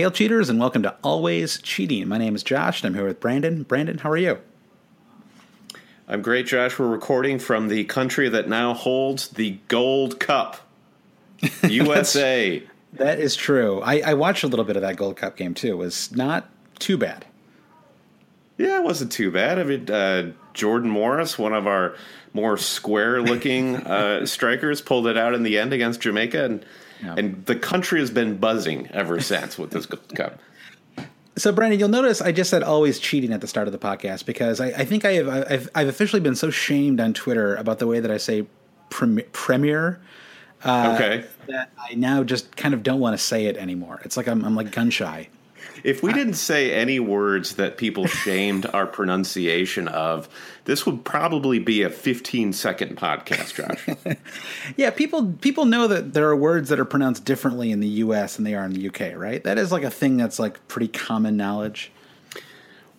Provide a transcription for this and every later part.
Hail, cheaters, and welcome to Always Cheating. My name is Josh, and I'm here with Brandon. Brandon, how are you? I'm great, Josh. We're recording from the country that now holds the Gold Cup, USA. that is true. I, I, watched a little bit of that Gold Cup game too. It was not too bad. Yeah, it wasn't too bad. I mean, uh, Jordan Morris, one of our more square-looking uh, strikers, pulled it out in the end against Jamaica, and yeah. And the country has been buzzing ever since with this cup. So, Brandon, you'll notice I just said always cheating at the start of the podcast because I, I think I have I've, I've, officially been so shamed on Twitter about the way that I say prem- premiere. Uh, okay. That I now just kind of don't want to say it anymore. It's like I'm, I'm like gun shy. If we didn't say any words that people shamed our pronunciation of, this would probably be a 15 second podcast, Josh. yeah, people people know that there are words that are pronounced differently in the US than they are in the UK, right? That is like a thing that's like pretty common knowledge.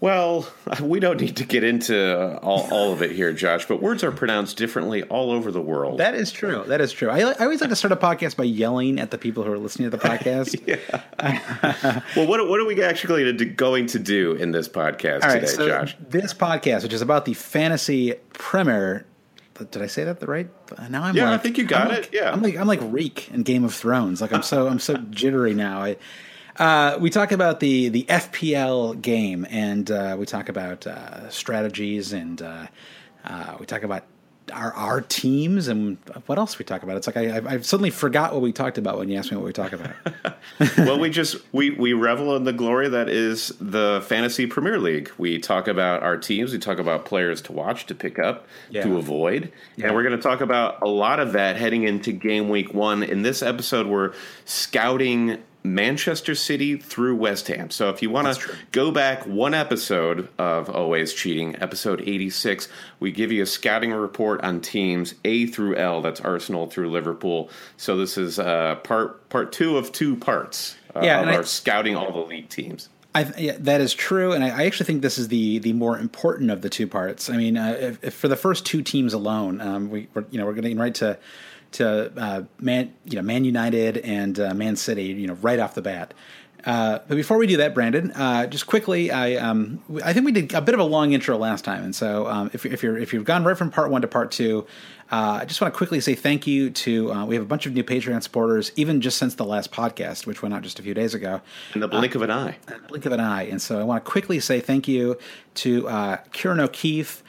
Well, we don't need to get into uh, all, all of it here, Josh, but words are pronounced differently all over the world. That is true. That is true. I, I always like to start a podcast by yelling at the people who are listening to the podcast. well, what, what are we actually going to do in this podcast today, so Josh? This podcast, which is about the fantasy premier did I say that the right? Uh, now I'm yeah, like, I think you got I'm it. Like, yeah, I'm like I'm like Reek in Game of Thrones. Like I'm so I'm so jittery now. I uh, we talk about the the FPL game, and uh, we talk about uh, strategies, and uh, uh, we talk about our our teams, and what else we talk about. It's like I, I've suddenly forgot what we talked about when you asked me what we talk about. well, we just we we revel in the glory that is the fantasy Premier League. We talk about our teams. We talk about players to watch, to pick up, yeah. to avoid, yeah. and we're going to talk about a lot of that heading into game week one. In this episode, we're scouting Manchester City through West Ham. So if you want to go back one episode of Always Cheating, episode 86, we give you a scouting report on teams A through L. That's Arsenal through Liverpool. So this is uh, part part two of two parts uh, yeah, of our I, scouting all the league teams. I, yeah, that is true, and I, I, actually think this is the the more important of the two parts. I mean, uh, if, if for the first two teams alone, um, we are you know we're getting right to to uh, Man, you know, Man United and uh, Man City, you know, right off the bat. Uh, but before we do that, Brandon, uh, just quickly, I um, I think we did a bit of a long intro last time, and so um, if, if you're if you've gone right from part one to part two, uh, I just want to quickly say thank you to uh, we have a bunch of new Patreon supporters, even just since the last podcast, which went out just a few days ago. In the blink of an eye. blink of an eye, and so I want to quickly say thank you to uh, Kieran O'Keefe,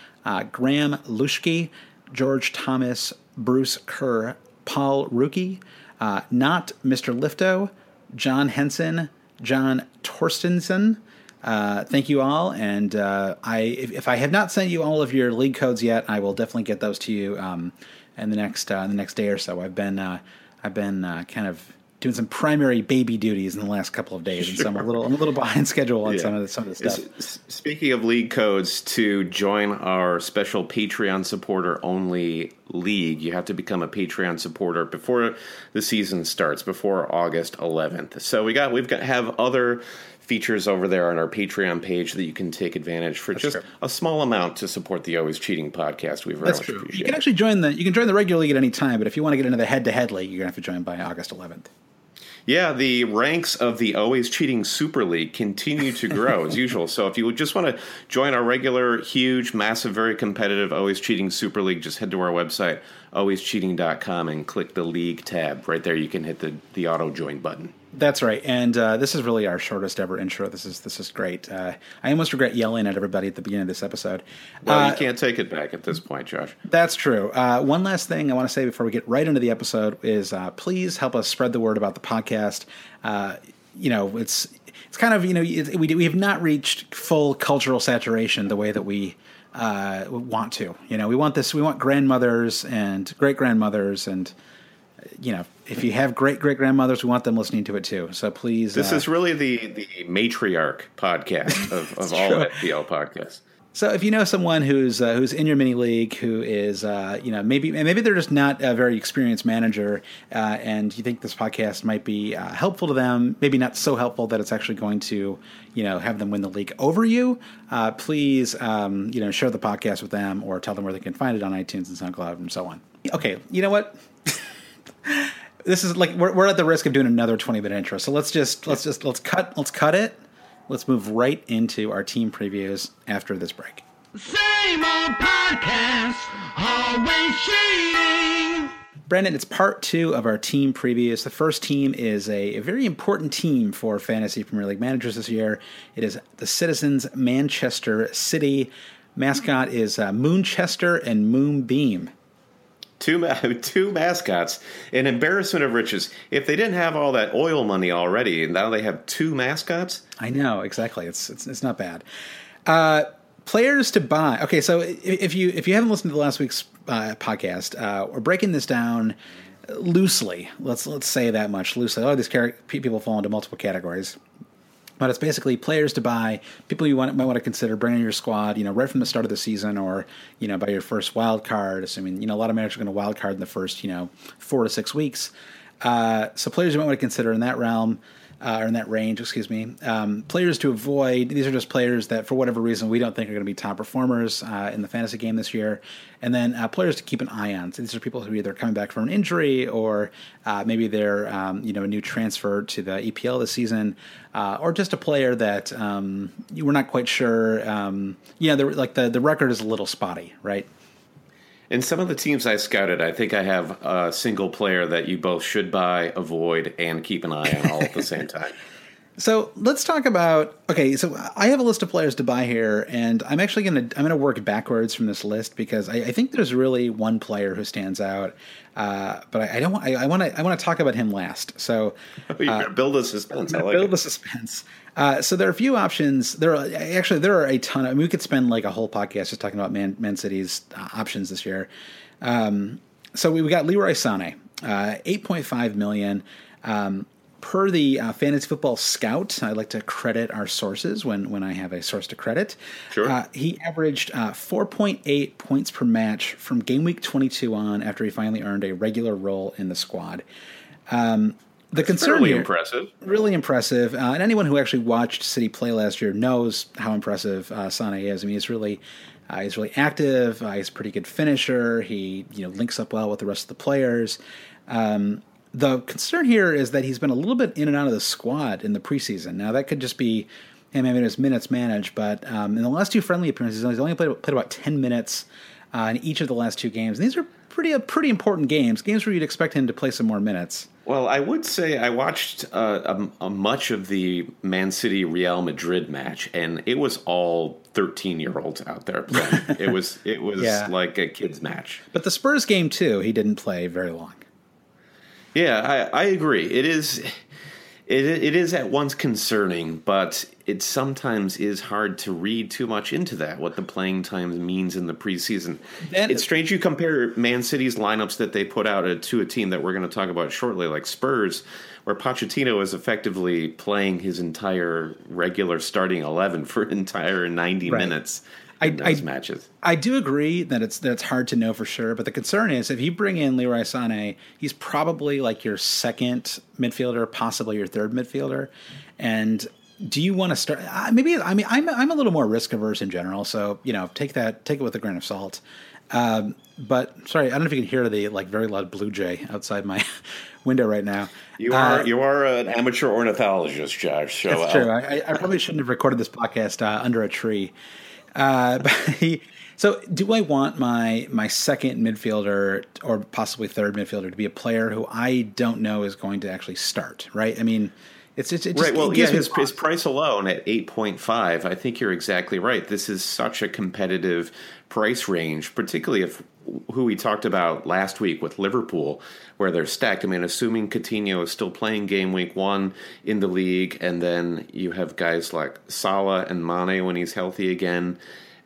Graham Lushke, George Thomas, Bruce Kerr, Paul Ruki, uh, not Mr. Lifto, John Henson, John Torstensen. Uh, thank you all, and uh, I if, if, I have not sent you all of your league codes yet, I will definitely get those to you um, in the next uh, in the next day or so. I've been uh, I've been uh, kind of doing some primary baby duties in the last couple of days, and so I'm a little I'm a little behind schedule on yeah. some of the, some of the stuff. speaking of league codes, to join our special Patreon supporter only league, you have to become a Patreon supporter before the season starts, before August 11th. So we got we've got have other features over there on our Patreon page that you can take advantage for That's just true. a small amount to support the Always Cheating podcast. We very That's much true. appreciate. You can actually join the you can join the regular league at any time, but if you want to get into the head to head league, you're gonna have to join by August 11th. Yeah, the ranks of the always cheating Super League continue to grow as usual. So if you just want to join our regular, huge, massive, very competitive always cheating Super League, just head to our website alwayscheating.com and click the league tab. Right there, you can hit the the auto join button. That's right, and uh, this is really our shortest ever intro. This is this is great. Uh, I almost regret yelling at everybody at the beginning of this episode. Well, uh, you can't take it back at this point, Josh. That's true. Uh, one last thing I want to say before we get right into the episode is uh, please help us spread the word about the podcast. Uh, you know, it's it's kind of you know we we have not reached full cultural saturation the way that we want to. You know, we want this. We want grandmothers and great grandmothers and you know, if you have great great grandmothers, we want them listening to it too. So please, this uh, is really the the matriarch podcast of, of all FPL podcasts. So if you know someone who's uh, who's in your mini league who is uh, you know maybe maybe they're just not a very experienced manager uh, and you think this podcast might be uh, helpful to them, maybe not so helpful that it's actually going to you know have them win the league over you, uh, please um, you know share the podcast with them or tell them where they can find it on iTunes and SoundCloud and so on. Okay, you know what this is like we're, we're at the risk of doing another 20 minute intro so let's just let's just let's cut let's cut it let's move right into our team previews after this break same old podcast always cheating Brandon, it's part two of our team previews. The first team is a, a, very important team for fantasy Premier League managers this year. It is the Citizens Manchester City. Mascot is uh, Moonchester and Moonbeam two two mascots, an embarrassment of riches. If they didn't have all that oil money already, now they have two mascots. I know exactly. It's it's, it's not bad. Uh, players to buy. Okay, so if you if you haven't listened to the last week's uh, podcast, uh, we're breaking this down loosely. Let's let's say that much loosely. All these char- people fall into multiple categories but it's basically players to buy, people you want, might want to consider bringing your squad, you know, right from the start of the season, or you know, by your first wild card. Assuming you know a lot of managers are going to wild card in the first, you know, four to six weeks. Uh, so players you might want to consider in that realm uh, or in that range, excuse me. Um, players to avoid. These are just players that, for whatever reason, we don't think are going to be top performers uh, in the fantasy game this year. And then uh, players to keep an eye on. So these are people who are either coming back from an injury or uh, maybe they're um, you know a new transfer to the EPL this season, uh, or just a player that um, we're not quite sure. Um, know, like the the record is a little spotty, right? In some of the teams I scouted, I think I have a single player that you both should buy, avoid, and keep an eye on all at the same time. So let's talk about okay. So I have a list of players to buy here, and I'm actually gonna I'm gonna work backwards from this list because I, I think there's really one player who stands out, uh, but I, I, don't want I want to I want to talk about him last. So uh, build a suspense. I like build it. a suspense. Uh, so there are a few options. There are actually there are a ton. Of, I mean, we could spend like a whole podcast just talking about Man, Man City's uh, options this year. Um, so we, we got Leroy Sané, uh, eight point five million. Um, per the uh, Fantasy Football Scout, I like to credit our sources when, when I have a source to credit. Sure. Uh, he averaged uh, 4.8 points per match from game week 22 on after he finally earned a regular role in the squad. Um, the That's concern really impressive, really impressive, uh, and anyone who actually watched City play last year knows how impressive uh, Sane is. I mean, he's really uh, he's really active. Uh, he's a pretty good finisher. He you know links up well with the rest of the players. Um, the concern here is that he's been a little bit in and out of the squad in the preseason. Now that could just be him having his minutes managed, but um, in the last two friendly appearances, he's only played, played about ten minutes uh, in each of the last two games. And these are pretty uh, pretty important games, games where you'd expect him to play some more minutes. Well, I would say I watched uh, a, a much of the Man City Real Madrid match, and it was all thirteen year olds out there playing. it was it was yeah. like a kids match. But the Spurs game too, he didn't play very long. Yeah, I, I agree. It is It, it is at once concerning, but it sometimes is hard to read too much into that, what the playing time means in the preseason. And it's strange you compare Man City's lineups that they put out uh, to a team that we're going to talk about shortly, like Spurs, where Pochettino is effectively playing his entire regular starting 11 for entire 90 right. minutes. I, I, matches. I do agree that it's that it's hard to know for sure, but the concern is if you bring in Leroy Sané, he's probably like your second midfielder, possibly your third midfielder, and do you want to start? Uh, maybe I mean I'm I'm a little more risk averse in general, so you know take that take it with a grain of salt. Um, but sorry, I don't know if you can hear the like very loud blue jay outside my window right now. You are uh, you are an amateur ornithologist, Josh. So that's true. I, I, probably shouldn't have recorded this podcast uh, under a tree. Uh, he, so, do I want my my second midfielder or possibly third midfielder to be a player who I don't know is going to actually start? Right? I mean it's, it's it just, right. Well, yeah, his, his price alone at eight point five. I think you're exactly right. This is such a competitive price range, particularly if who we talked about last week with Liverpool, where they're stacked. I mean, assuming Coutinho is still playing game week one in the league, and then you have guys like Salah and Mane when he's healthy again,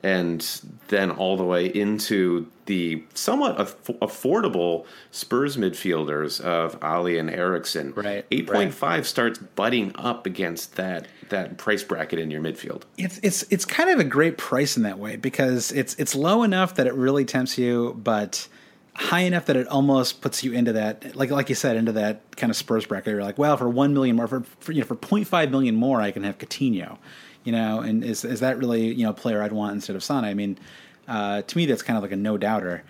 and then all the way into the somewhat aff- affordable Spurs midfielders of Alli and Eriksen. Right. Eight point five right. starts butting up against that that price bracket in your midfield. It's it's it's kind of a great price in that way because it's it's low enough that it really tempts you, but high enough that it almost puts you into that like like you said into that kind of Spurs bracket. You're like, well, for one million more, for, for you know, for 0.5 million more, I can have Coutinho you know, and is is that really you know a player I'd want instead of Sané? I mean, uh, to me that's kind of like a no doubter.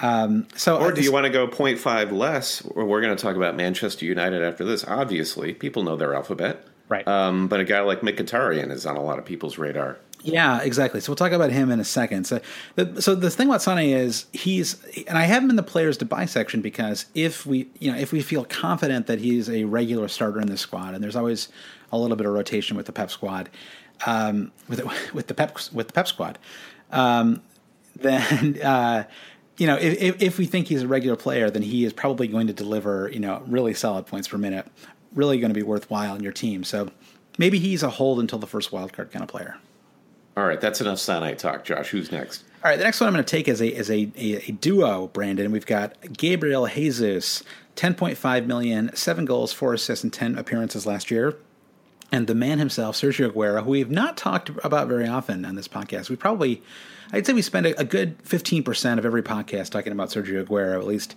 Um, so, or do you want to go 0.5 less? We're going to talk about Manchester United after this. Obviously, people know their alphabet, right? Um, but a guy like Mkhitaryan is on a lot of people's radar. Yeah, exactly. So we'll talk about him in a second. So, the, so the thing about Sané is he's, and I have him in the players to buy section because if we, you know, if we feel confident that he's a regular starter in the squad, and there's always a little bit of rotation with the Pep squad, um, with with the Pep with the Pep squad, um, then uh, you know if, if we think he's a regular player, then he is probably going to deliver you know really solid points per minute, really going to be worthwhile in your team. So maybe he's a hold until the first wild card kind of player. All right, that's enough Sané talk. Josh, who's next? All right, the next one I'm going to take is a is a, a, a duo, Brandon. We've got Gabriel Jesus, 10.5 million, seven goals, four assists, and 10 appearances last year and the man himself, Sergio Aguero, who we've not talked about very often on this podcast. We probably, I'd say we spend a, a good 15% of every podcast talking about Sergio Aguero, at least,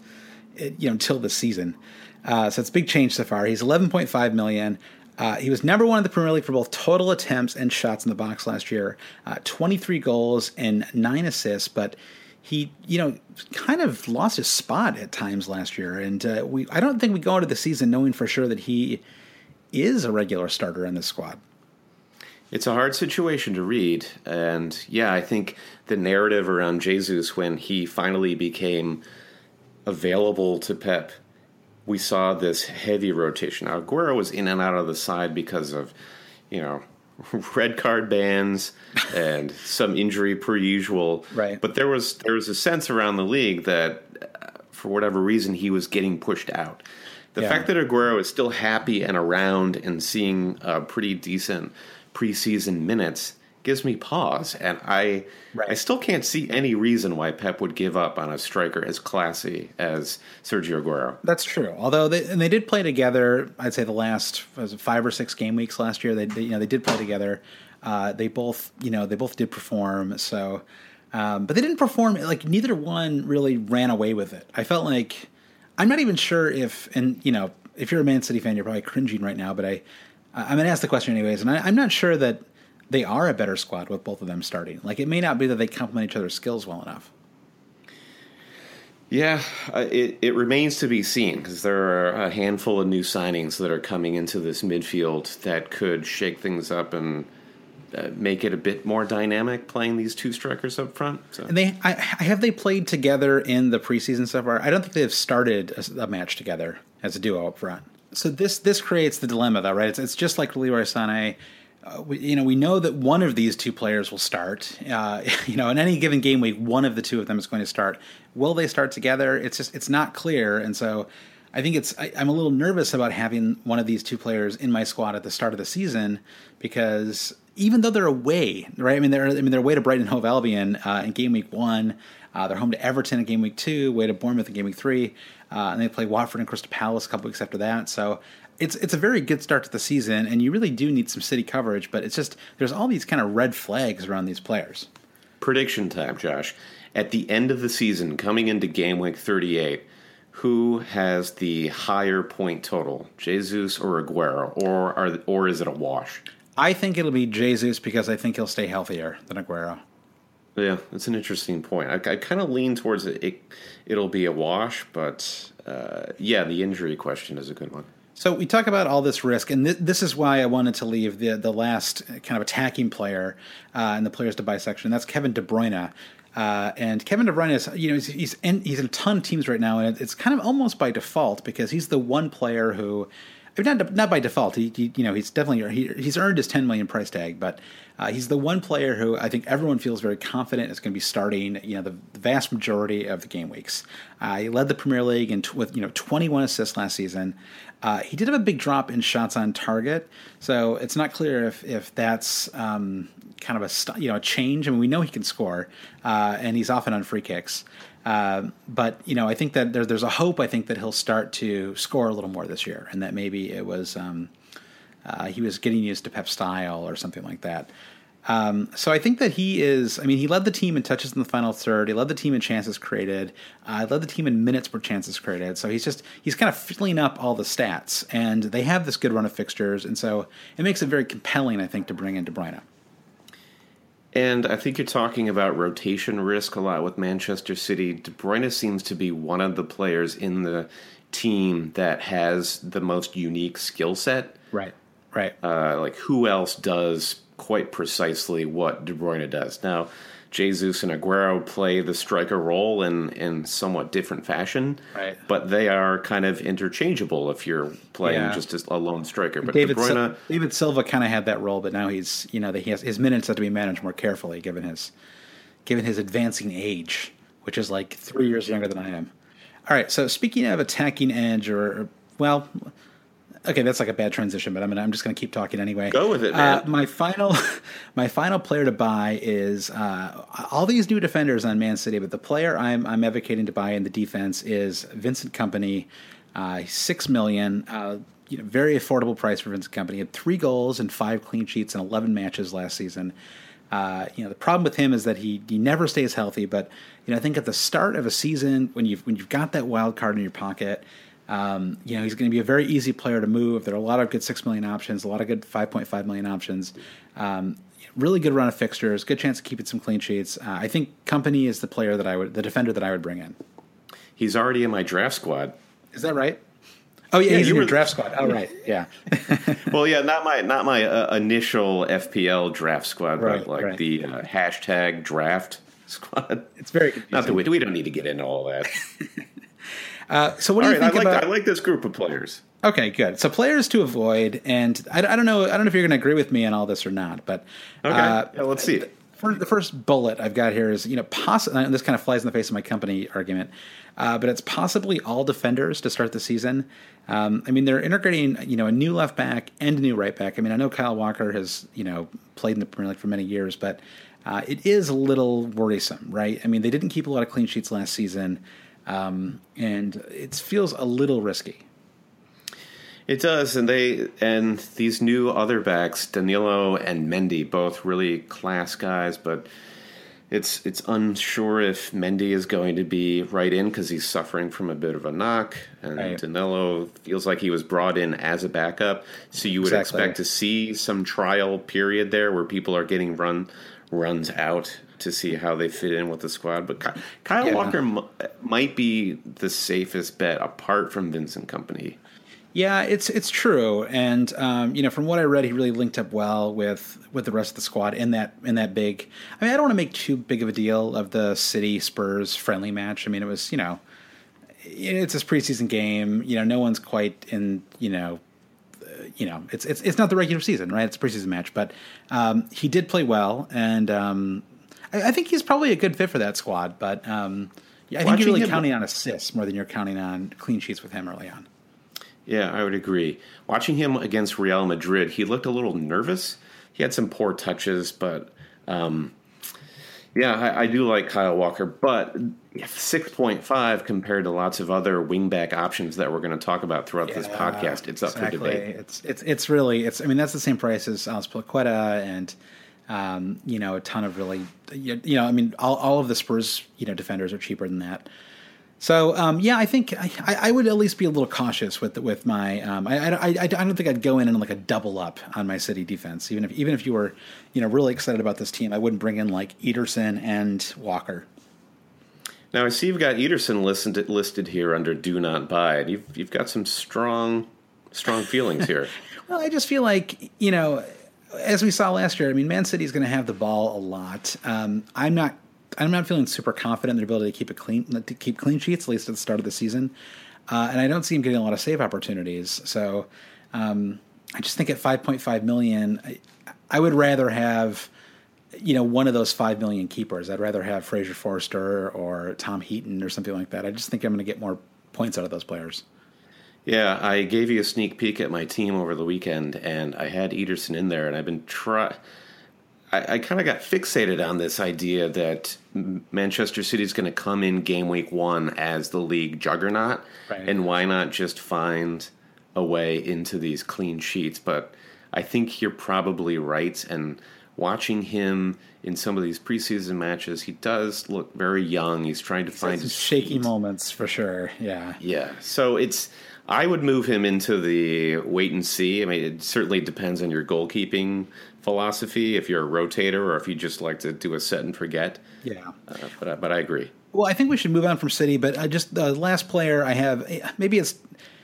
eh, you know, until this season. Uh, so it's a big change so far. He's 11.5 million. Uh, he was number one in the Premier League for both total attempts and shots in the box last year. Uh, 23 goals and nine assists, but he, you know, kind of lost his spot at times last year. And uh, we, I don't think we go into the season knowing for sure that he is a regular starter in this squad. It's a hard situation to read. And yeah, I think the narrative around Jesus when he finally became available to Pep, we saw this heavy rotation. Now, Aguero was in and out of the side because of, you know, red card bans and some injury per usual. Right. But there was there was a sense around the league that, uh, for whatever reason, he was getting pushed out. The yeah. fact that Aguero is still happy and around and seeing uh, pretty decent preseason minutes gives me pause, and I right. I still can't see any reason why Pep would give up on a striker as classy as Sergio Aguero. That's true. Although they and they did play together, I'd say the last five or six game weeks last year. They, they you know they did play together. Uh, they both you know they both did perform. So, um, but they didn't perform like neither one really ran away with it. I felt like I'm not even sure if, and you know, if you're a Man City fan, you're probably cringing right now. But I, I'm going to ask the question anyways, and I, I'm not sure that they are a better squad with both of them starting. Like it may not be that they complement each other's skills well enough. Yeah, uh, it, it remains to be seen because there are a handful of new signings that are coming into this midfield that could shake things up and uh, make it a bit more dynamic playing these two strikers up front. So. And they, I, have they played together in the preseason so far? I don't think they've started a, a match together as a duo up front. So this this creates the dilemma, though, right? It's, it's just like Leroy Sané. Uh, we, you know, we know that one of these two players will start. Uh, you know, in any given game week, one of the two of them is going to start. Will they start together? It's just it's not clear, and so I think it's I, am a little nervous about having one of these two players in my squad at the start of the season because even though they're away, right? I mean, they're I mean they're away to Brighton Hove Albion uh, in game week one. Uh, they're home to Everton in game week two, away to Bournemouth in game week three, uh, and they play Watford and Crystal Palace a couple weeks after that. So it's it's a very good start to the season, and you really do need some city coverage. But it's just there's all these kind of red flags around these players. Prediction time, Josh. At the end of the season, coming into game week 38, who has the higher point total, Jesus or Aguero, or are, or is it a wash? I think it'll be Jesus because I think he'll stay healthier than Aguero. Yeah, that's an interesting point. I, I kind of lean towards it, it. will be a wash, but uh, yeah, the injury question is a good one. So we talk about all this risk, and th- this is why I wanted to leave the the last kind of attacking player uh, in the players to buy section. That's Kevin De Bruyne. Uh, and Kevin De Bruyne is, you know, he's he's in, he's in a ton of teams right now, and it's kind of almost by default because he's the one player who, not not by default. He, he you know he's definitely he, he's earned his ten million price tag, but uh, he's the one player who I think everyone feels very confident is going to be starting. You know, the, the vast majority of the game weeks. Uh, he led the Premier League t- with you know twenty one assists last season. Uh, he did have a big drop in shots on target, so it's not clear if if that's um, kind of a you know a change. I mean, we know he can score, uh, and he's often on free kicks. Uh, but you know, I think that there, there's a hope. I think that he'll start to score a little more this year, and that maybe it was um, uh, he was getting used to Pep style or something like that. Um, so I think that he is. I mean, he led the team in touches in the final third. He led the team in chances created. Uh, led the team in minutes per chances created. So he's just he's kind of filling up all the stats, and they have this good run of fixtures, and so it makes it very compelling, I think, to bring in De Bruyne. And I think you're talking about rotation risk a lot with Manchester City. De Bruyne seems to be one of the players in the team that has the most unique skill set. Right. Right. Uh, like who else does quite precisely what De Bruyne does? Now, Jesus and Aguero play the striker role in in somewhat different fashion, right? But they are kind of interchangeable if you're playing yeah. just as a lone striker. But David, De Bruyne, David Silva kind of had that role, but now he's you know he has, his minutes have to be managed more carefully given his given his advancing age, which is like three years younger than I am. All right, so speaking of attacking edge, or well, okay, that's like a bad transition, but I'm gonna, I'm just going to keep talking anyway. Go with it, man. Uh, my final my final player to buy is uh, all these new defenders on Man City, but the player I'm I'm advocating to buy in the defense is Vincent Kompany, uh, six million. Uh, you know, very affordable price for Vincent Kompany. He had three goals and five clean sheets in 11 matches last season. Uh, you know, the problem with him is that he he never stays healthy. But you know, I think at the start of a season, when you've when you've got that wild card in your pocket, um, you know, he's going to be a very easy player to move. There are a lot of good six million options, a lot of good five point five million options. Um, really good run of fixtures, good chance of keeping some clean sheets. Uh, I think Kompany is the player that I would, the defender that I would bring in. He's already in my draft squad. Is that right? Oh yeah, yeah he's in your draft squad. Oh right, yeah. well, yeah, not my not my uh, initial FPL draft squad, right, but like right. the uh, hashtag draft squad. It's very confusing. not that we, we don't need to get into all that. Uh, so what do you right, think I like, about? I like this group of players. Okay, good. So players to avoid, and I, I don't know. I don't know if you're going to agree with me on all this or not, but okay, uh, yeah, let's see it. For the first bullet I've got here is you know possibly this kind of flies in the face of my Kompany argument, uh, but it's possibly all defenders to start the season. Um, I mean, they're integrating you know a new left back and a new right back. I mean, I know Kyle Walker has you know played in the Premier League for many years, but uh, it is a little worrisome, right? I mean, they didn't keep a lot of clean sheets last season. Um, and it feels a little risky. It does, and they and these new other backs, Danilo and Mendy, both really class guys, but it's it's unsure if Mendy is going to be right in because he's suffering from a bit of a knock, and right. Danilo feels like he was brought in as a backup, so you would exactly. expect to see some trial period there where people are getting run runs out to see how they fit in with the squad. But Kyle yeah. Walker m- might be the safest bet apart from Vincent Kompany. Yeah, it's it's true, and um, you know, from what I read, he really linked up well with with the rest of the squad in that in that big. I mean, I don't want to make too big of a deal of the City Spurs friendly match. I mean, it was you know, it's this preseason game. You know, no one's quite in you know you know, it's it's it's not the regular season, right? It's a preseason match, but um, he did play well, and um, I, I, think he's probably a good fit for that squad. But um, I think you're really counting on assists more than you're counting on clean sheets with him early on. Yeah, I would agree. Watching him against Real Madrid, he looked a little nervous. He had some poor touches, but um, yeah, I, I, do like Kyle Walker. But six point five compared to lots of other wingback options that we're going to talk about throughout yeah, this podcast, it's up exactly. for debate. It's it's it's really it's. I mean, that's the same price as Azpilicueta and. Um, you know, a ton of really, you know, I mean, all, all of the Spurs, you know, defenders are cheaper than that. So um, yeah, I think I, I, would at least be a little cautious with with my. Um, I, I, I, don't think I'd go in and like a double up on my city defense. Even if even if you were, you know, really excited about this team, I wouldn't bring in like Ederson and Walker. Now I see you've got Ederson listed listed here under do not buy, and you've you've got some strong strong feelings here. well, I just feel like you know, as we saw last year. I mean, Man City is going to have the ball a lot. Um, I'm not I'm not feeling super confident in their ability to keep it clean to keep clean sheets at least at the start of the season, uh, and I don't see him getting a lot of save opportunities. So um, I just think at 5.5 million, I, I, would rather have you know one of those five million keepers. I'd rather have Fraser Forster or Tom Heaton or something like that. I just think I'm going to get more points out of those players. Yeah, I gave you a sneak peek at my team over the weekend, and I had Ederson in there, and I've been trying I, I kind of got fixated on this idea that Manchester City is going to come in game week one as the league juggernaut, right. and why not just find a way into these clean sheets? But I think you're probably right, and watching him in some of these preseason matches, he does look very young. He's trying to find his shaky feet. moments for sure. Yeah, yeah. So it's I would move him into the wait and see. I mean, it certainly depends on your goalkeeping philosophy if you're a rotator or if you just like to do a set and forget. Yeah, uh, but but I agree. Well, I think we should move on from City, but I just the last player I have maybe it's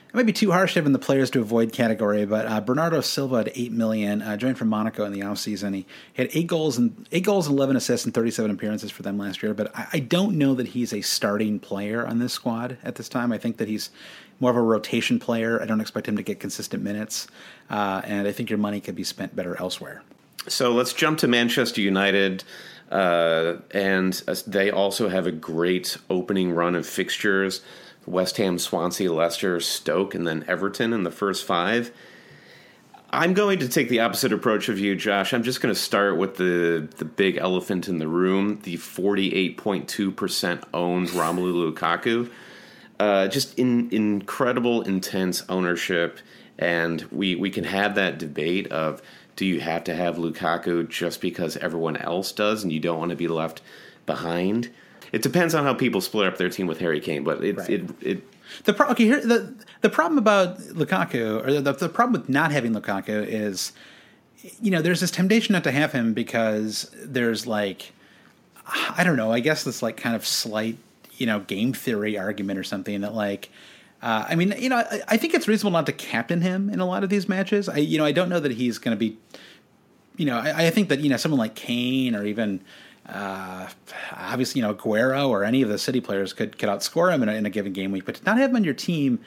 it might be too harsh having the players to avoid category, but uh, Bernardo Silva at eight million, uh, joined from Monaco in the offseason. He had eight goals and eight goals and eleven assists and thirty seven appearances for them last year. But I, I, don't know that he's a starting player on this squad at this time. I think that he's more of a rotation player. I don't expect him to get consistent minutes, uh, and I think your money could be spent better elsewhere. So let's jump to Manchester United. Uh, and uh, they also have a great opening run of fixtures. West Ham, Swansea, Leicester, Stoke, and then Everton in the first five. I'm going to take the opposite approach of you, Josh. I'm just going to start with the the big elephant in the room: the 48.2% owned Romelu Lukaku. Uh, just in, incredible, intense ownership, and we we can have that debate of do you have to have Lukaku just because everyone else does, and you don't want to be left behind? It depends on how people split up their team with Harry Kane, but it right. it, it the pro- okay here the the problem about Lukaku or the, the problem with not having Lukaku is you know there's this temptation not to have him because there's like I don't know I guess this like kind of slight you know game theory argument or something that like uh, I mean you know I, I, think it's reasonable not to captain him in a lot of these matches I you know I don't know that he's going to be you know I, I think that you know someone like Kane or even uh, obviously, you know, Aguero or any of the City players could could outscore him in a, in a given game week, but to not have him on your team,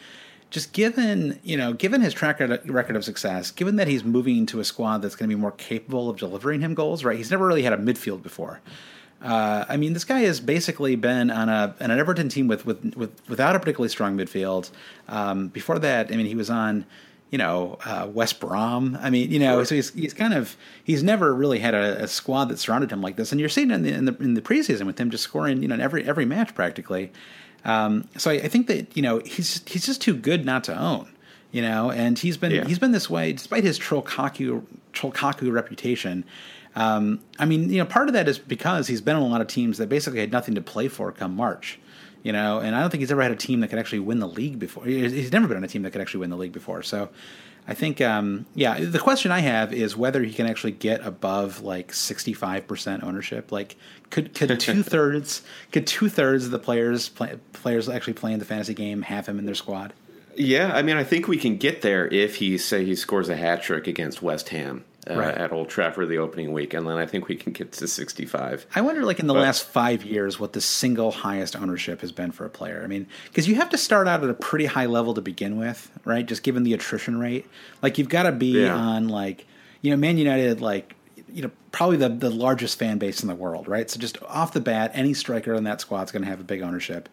just given you know, given his track record of success, given that he's moving to a squad that's going to be more capable of delivering him goals, right? He's never really had a midfield before. Uh, I mean, this guy has basically been on a an Everton team with with, with without a particularly strong midfield. Um, before that, I mean, he was on you know, uh, West Brom. I mean, you know, sure. so he's he's kind of he's never really had a, a, squad that surrounded him like this. And you're seeing in the, in the in the preseason with him just scoring, you know, in every every match practically. Um, so I, I, think that you know he's he's just too good not to own. You know, and he's been yeah. he's been this way despite his Trollkaku Trollkaku reputation. Um, I mean, you know, part of that is because he's been on a lot of teams that basically had nothing to play for come March you know, and I don't think he's ever had a team that could actually win the league before. He's never been on a team that could actually win the league before. So I think, um, yeah, the question I have is whether he can actually get above like 65% ownership. Like, could, could two thirds, could two thirds of the players, play, players actually playing the fantasy game have him in their squad? Yeah, I mean, I think we can get there if he say he scores a hat trick against West Ham uh, right. at Old Trafford the opening week, and then I think we can get to 65. I wonder, like in the but, last five years, what the single highest ownership has been for a player. I mean, because you have to start out at a pretty high level to begin with, right? Just given the attrition rate, like you've got to be yeah. on like you know Man United like you know probably the the largest fan base in the world, right? So just off the bat, any striker in that squad is going to have a big ownership.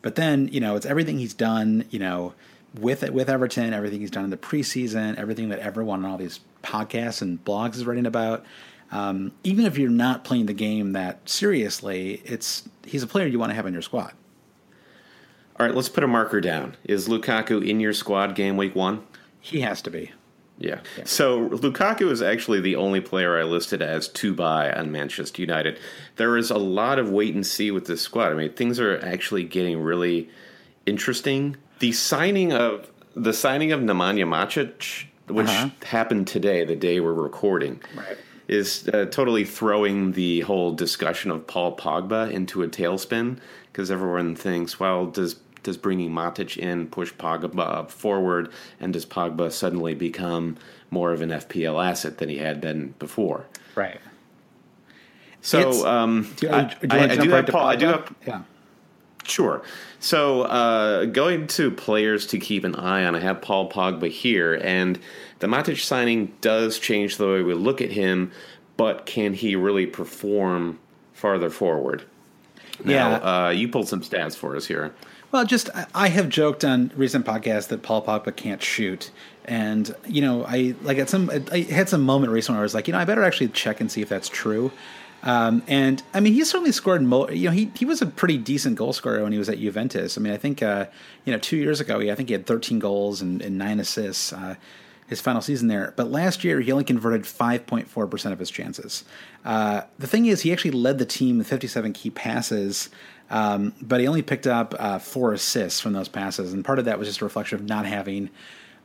But then you know it's everything he's done, you know, with with Everton, everything he's done in the preseason, everything that everyone on all these podcasts and blogs is writing about. Um, even if you're not playing the game that seriously, it's he's a player you want to have in your squad. All right, let's put a marker down. Is Lukaku in your squad game week one? He has to be. Yeah. yeah. So Lukaku is actually the only player I listed as to buy on Manchester United. There is a lot of wait and see with this squad. I mean, things are actually getting really interesting. The signing of the signing of Nemanja Matic, which uh-huh. happened today, the day we're recording, right. is uh, totally throwing the whole discussion of Paul Pogba into a tailspin because everyone thinks, well, does does bringing Matic in push Pogba up forward, and does Pogba suddenly become more of an FPL asset than he had been before? Right. So um, do, I, do I, I, do have Paul. I do have. Yeah. Sure. So uh, going to players to keep an eye on, I have Paul Pogba here, and the Matic signing does change the way we look at him. But can he really perform farther forward? Now, yeah. Uh, you pulled some stats for us here. Well, just I have joked on recent podcasts that Paul Pogba can't shoot, and you know, I like at some I had some moment recently where I was like, you know, I better actually check and see if that's true. Um, and I mean, he certainly scored. Mo- you know, he he was a pretty decent goal scorer when he was at Juventus. I mean, I think uh, you know two years ago, he, I think he had 13 goals and, and nine assists. Uh, his final season there, but last year he only converted 5.4 percent of his chances. Uh, the thing is, he actually led the team with 57 key passes um, but he only picked up uh, four assists from those passes, and part of that was just a reflection of not having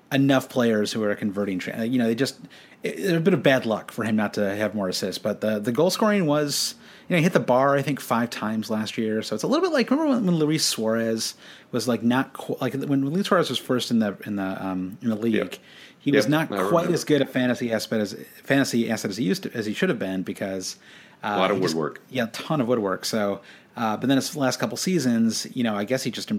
enough players who are converting. You know, they just it, a bit of bad luck for him not to have more assists. But the the goal scoring was, you know, he hit the bar I think five times last year. So it's a little bit like remember when, when Luis Suarez was like not qu- like when Luis Suarez was first in the in the um, in the league. Yep. He yep. was not quite as good a fantasy asset as fantasy asset as he used to, as he should have been because uh, a lot of woodwork. Just, yeah, a ton of woodwork. So uh, but then his last couple seasons, you know, I guess he just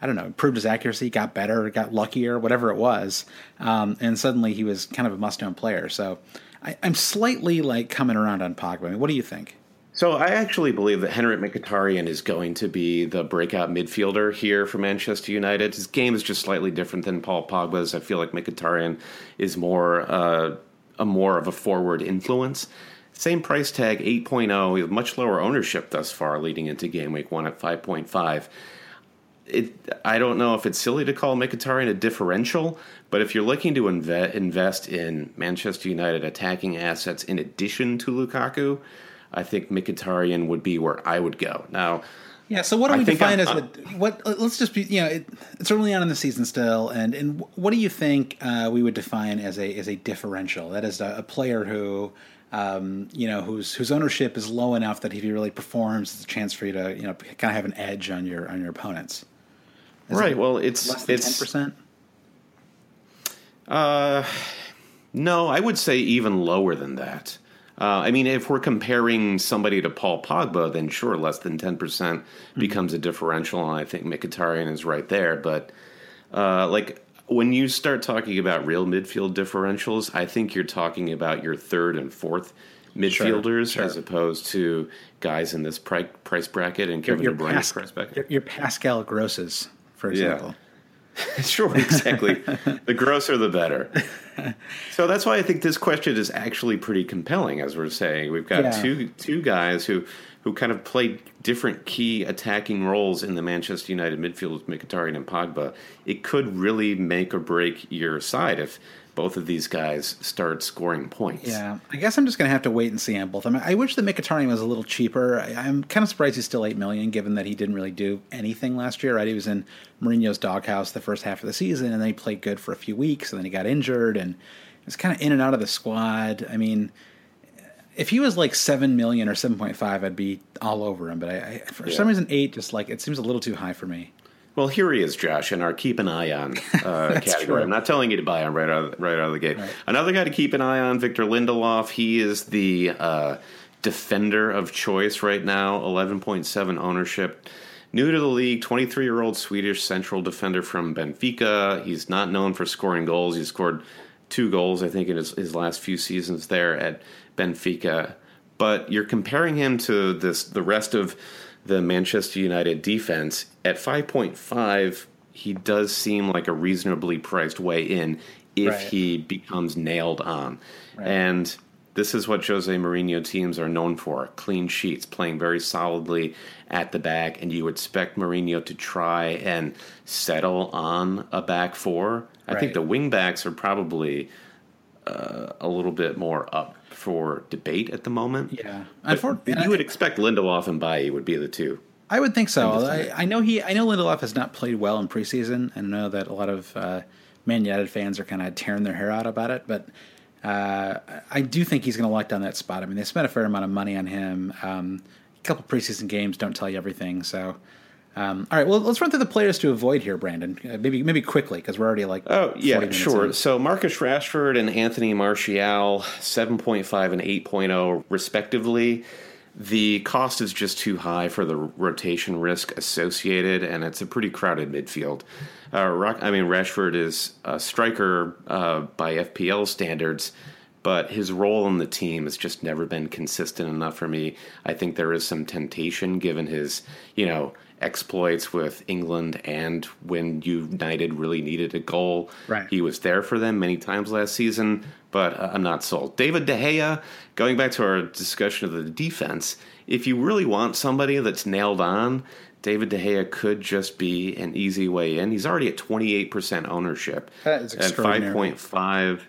I don't know, improved his accuracy, got better, got luckier, whatever it was, um, and suddenly he was kind of a must-own player. So I, am slightly like coming around on Pogba. I mean, what do you think? So I actually believe that Henrik Mkhitaryan is going to be the breakout midfielder here for Manchester United. His game is just slightly different than Paul Pogba's. I feel like Mkhitaryan is more uh, a more of a forward influence. Same price tag, 8.0. We have much lower ownership thus far, leading into game week one at 5.5. It, I don't know if it's silly to call Mkhitaryan a differential, but if you're looking to inve- invest in Manchester United attacking assets in addition to Lukaku, I think Mkhitaryan would be where I would go. Now, yeah. So what do we define I'm, as a, what? Let's just be. You know, it, it's early on in the season still, and and what do you think uh, we would define as a as a differential? That is a, a player who um, you know, whose whose ownership is low enough that if he really performs, it's a chance for you to you know kind of have an edge on your on your opponents. Is right. It well, it's less than ten percent. Uh, no, I would say even lower than that. Uh, I mean, if we're comparing somebody to Paul Pogba, then sure, less than ten percent mm-hmm. becomes a differential, and I think Mkhitaryan is right there. But uh, like when you start talking about real midfield differentials, I think you're talking about your third and fourth midfielders sure, sure. as opposed to guys in this price bracket and Kevin your, your De Bruyne's price bracket. Your, your Pascal Grosses, for example. Yeah. sure, exactly. the grosser, the better. So that's why I think this question is actually pretty compelling. As we're saying, we've got yeah. two two guys who who kind of played different key attacking roles in the Manchester United midfield with Mkhitaryan and Pogba, it could really make or break your side if both of these guys start scoring points. Yeah, I guess I'm just going to have to wait and see on both. I mean, I wish that Mkhitaryan was a little cheaper. I, am kind of surprised he's still eight million, given that he didn't really do anything last year. Right, he was in Mourinho's doghouse the first half of the season, and then he played good for a few weeks, and then he got injured, and was kind of in and out of the squad. I mean if he was like seven million or seven point five, I'd be all over him. But I, I for yeah. some reason, eight just like it seems a little too high for me. Well, here he is, Josh, in our keep an eye on uh, category. True. I'm not telling you to buy him right out of, right out of the gate. Right. Another guy to keep an eye on, Victor Lindelof. He is the uh, defender of choice right now. 11.7 ownership. New to the league, 23 year old Swedish central defender from Benfica. He's not known for scoring goals. He scored two goals, I think, in his, his last few seasons there at Benfica. But you're comparing him to this the rest of the Manchester United defense at 5.5. He does seem like a reasonably priced way in if Right. he becomes nailed on. Right. And this is what Jose Mourinho teams are known for clean sheets, playing very solidly at the back. And you expect Mourinho to try and settle on a back four. I Right. think the wing backs are probably uh, a little bit more up for debate at the moment. Yeah, Unfor- you would expect Lindelof and Bailly would be the two. I would think so. I'm I, know he. I know Lindelof has not played well in preseason, and I know that a lot of uh, Man United fans are kind of tearing their hair out about it. But uh, I do think he's going to lock down that spot. I mean, they spent a fair amount of money on him. Um, a couple preseason games don't tell you everything. So, um, all right. Well, let's run through the players to avoid here, Brandon. Uh, maybe maybe quickly because we're already like Oh yeah, sure. in. So Marcus Rashford and Anthony Martial, seven point five and eight oh, respectively. The cost is just too high for the rotation risk associated, and it's a pretty crowded midfield. Uh, Rock, I mean, Rashford is a striker uh, by FPL standards, but his role in the team has just never been consistent enough for me. I think there is some temptation given his, you know, exploits with England and when United really needed a goal. Right. He was there for them many times last season, but uh, I'm not sold. David De Gea, going back to our discussion of the defense, if you really want somebody that's nailed on, David De Gea could just be an easy way in. He's already at 28% ownership. That is at extraordinary. 5.5.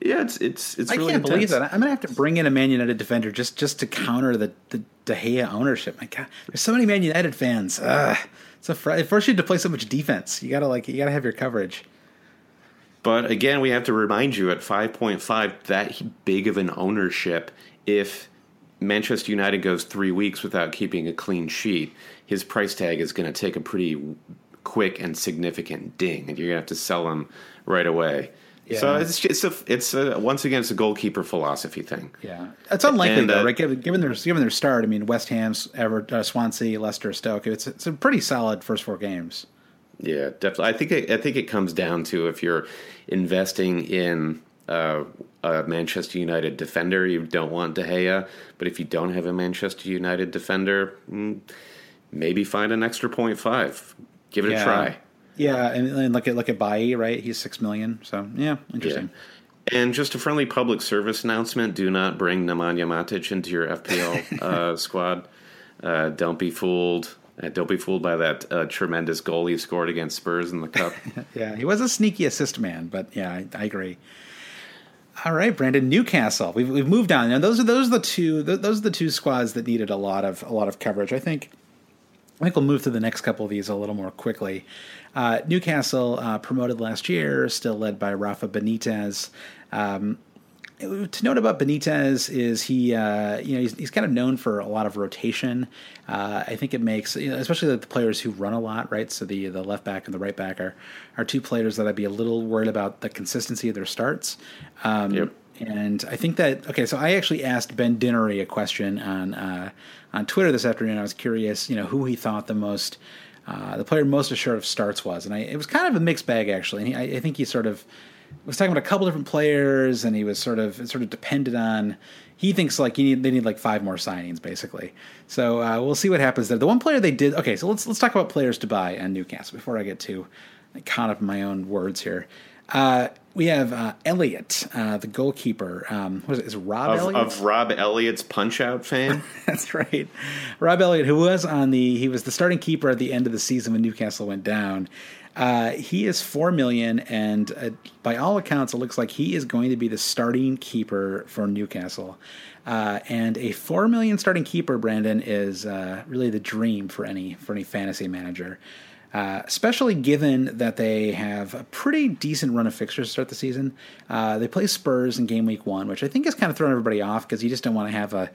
Yeah, it's it's it's I really can't believe that. I'm gonna have to bring in a Man United defender just just to counter the the De Gea ownership. My God, there's so many Man United fans. Ugh. It's a fr- it forces you to play so much defense. You gotta like you gotta have your coverage. But again, we have to remind you at 5.5 that big of an ownership if Manchester United goes 3 weeks without keeping a clean sheet, his price tag is going to take a pretty quick and significant ding and you're going to have to sell him right away. So it's just a, it's a, once again it's a goalkeeper philosophy thing. Yeah, it's unlikely And, though, uh, right? Given, given their given their start, I mean, West Ham's, Ever, uh, Swansea, Leicester, Stoke. It's it's a pretty solid first four games. Yeah, definitely. I think it, I think it comes down to if you're investing in uh, a Manchester United defender, you don't want De Gea. But if you don't have a Manchester United defender, mm, maybe find an extra point five. Give it Yeah. a try. Yeah, and, and look at look at Bailly, right? He's six million. So yeah, interesting. Yeah. And just a friendly public service announcement: Do not bring Nemanja Matic into your FPL uh, squad. Uh, don't be fooled. Uh, don't be fooled by that uh, tremendous goal he scored against Spurs in the cup. Yeah, he was a sneaky assist man, but yeah, I, I agree. All right, Brandon Newcastle. We've we've moved on. Now those are those are the two th- those are the two squads that needed a lot of a lot of coverage. I think I think we'll move to the next couple of these a little more quickly. Uh, Newcastle uh, promoted last year, still led by Rafa Benitez. Um, to note about Benitez is he, uh, you know, he's, he's kind of known for a lot of rotation. Uh, I think it makes, you know, especially the players who run a lot, right? So the the left back and the right back are are two players that I'd be a little worried about the consistency of their starts. Um, Yep. And I think that okay, so I actually asked Ben Dinnery a question on uh, on Twitter this afternoon. I was curious, you know, who he thought the most uh, the player most assured of starts was, and I, it was kind of a mixed bag actually. And he, I, I think he sort of was talking about a couple different players, and he was sort of sort of depended on. He thinks like you need they need like five more signings basically. So uh, we'll see what happens there. The one player they did okay, so let's let's talk about players to buy on Newcastle before I get caught up in my own words here. Uh, we have uh, Elliott, uh, the goalkeeper. Um, what is it? Is Rob of, Elliott? of Rob Elliott's Punch Out fame. That's right. Rob Elliott, who was on the he was the starting keeper at the end of the season when Newcastle went down. Uh, he is four million, and uh, by all accounts, it looks like he is going to be the starting keeper for Newcastle. Uh, and a four million starting keeper, Brandon, is uh, really the dream for any for any fantasy manager. Uh, especially given that they have a pretty decent run of fixtures to start the season. Uh, they play Spurs in game week one, which I think has kind of thrown everybody off because you just don't want to have a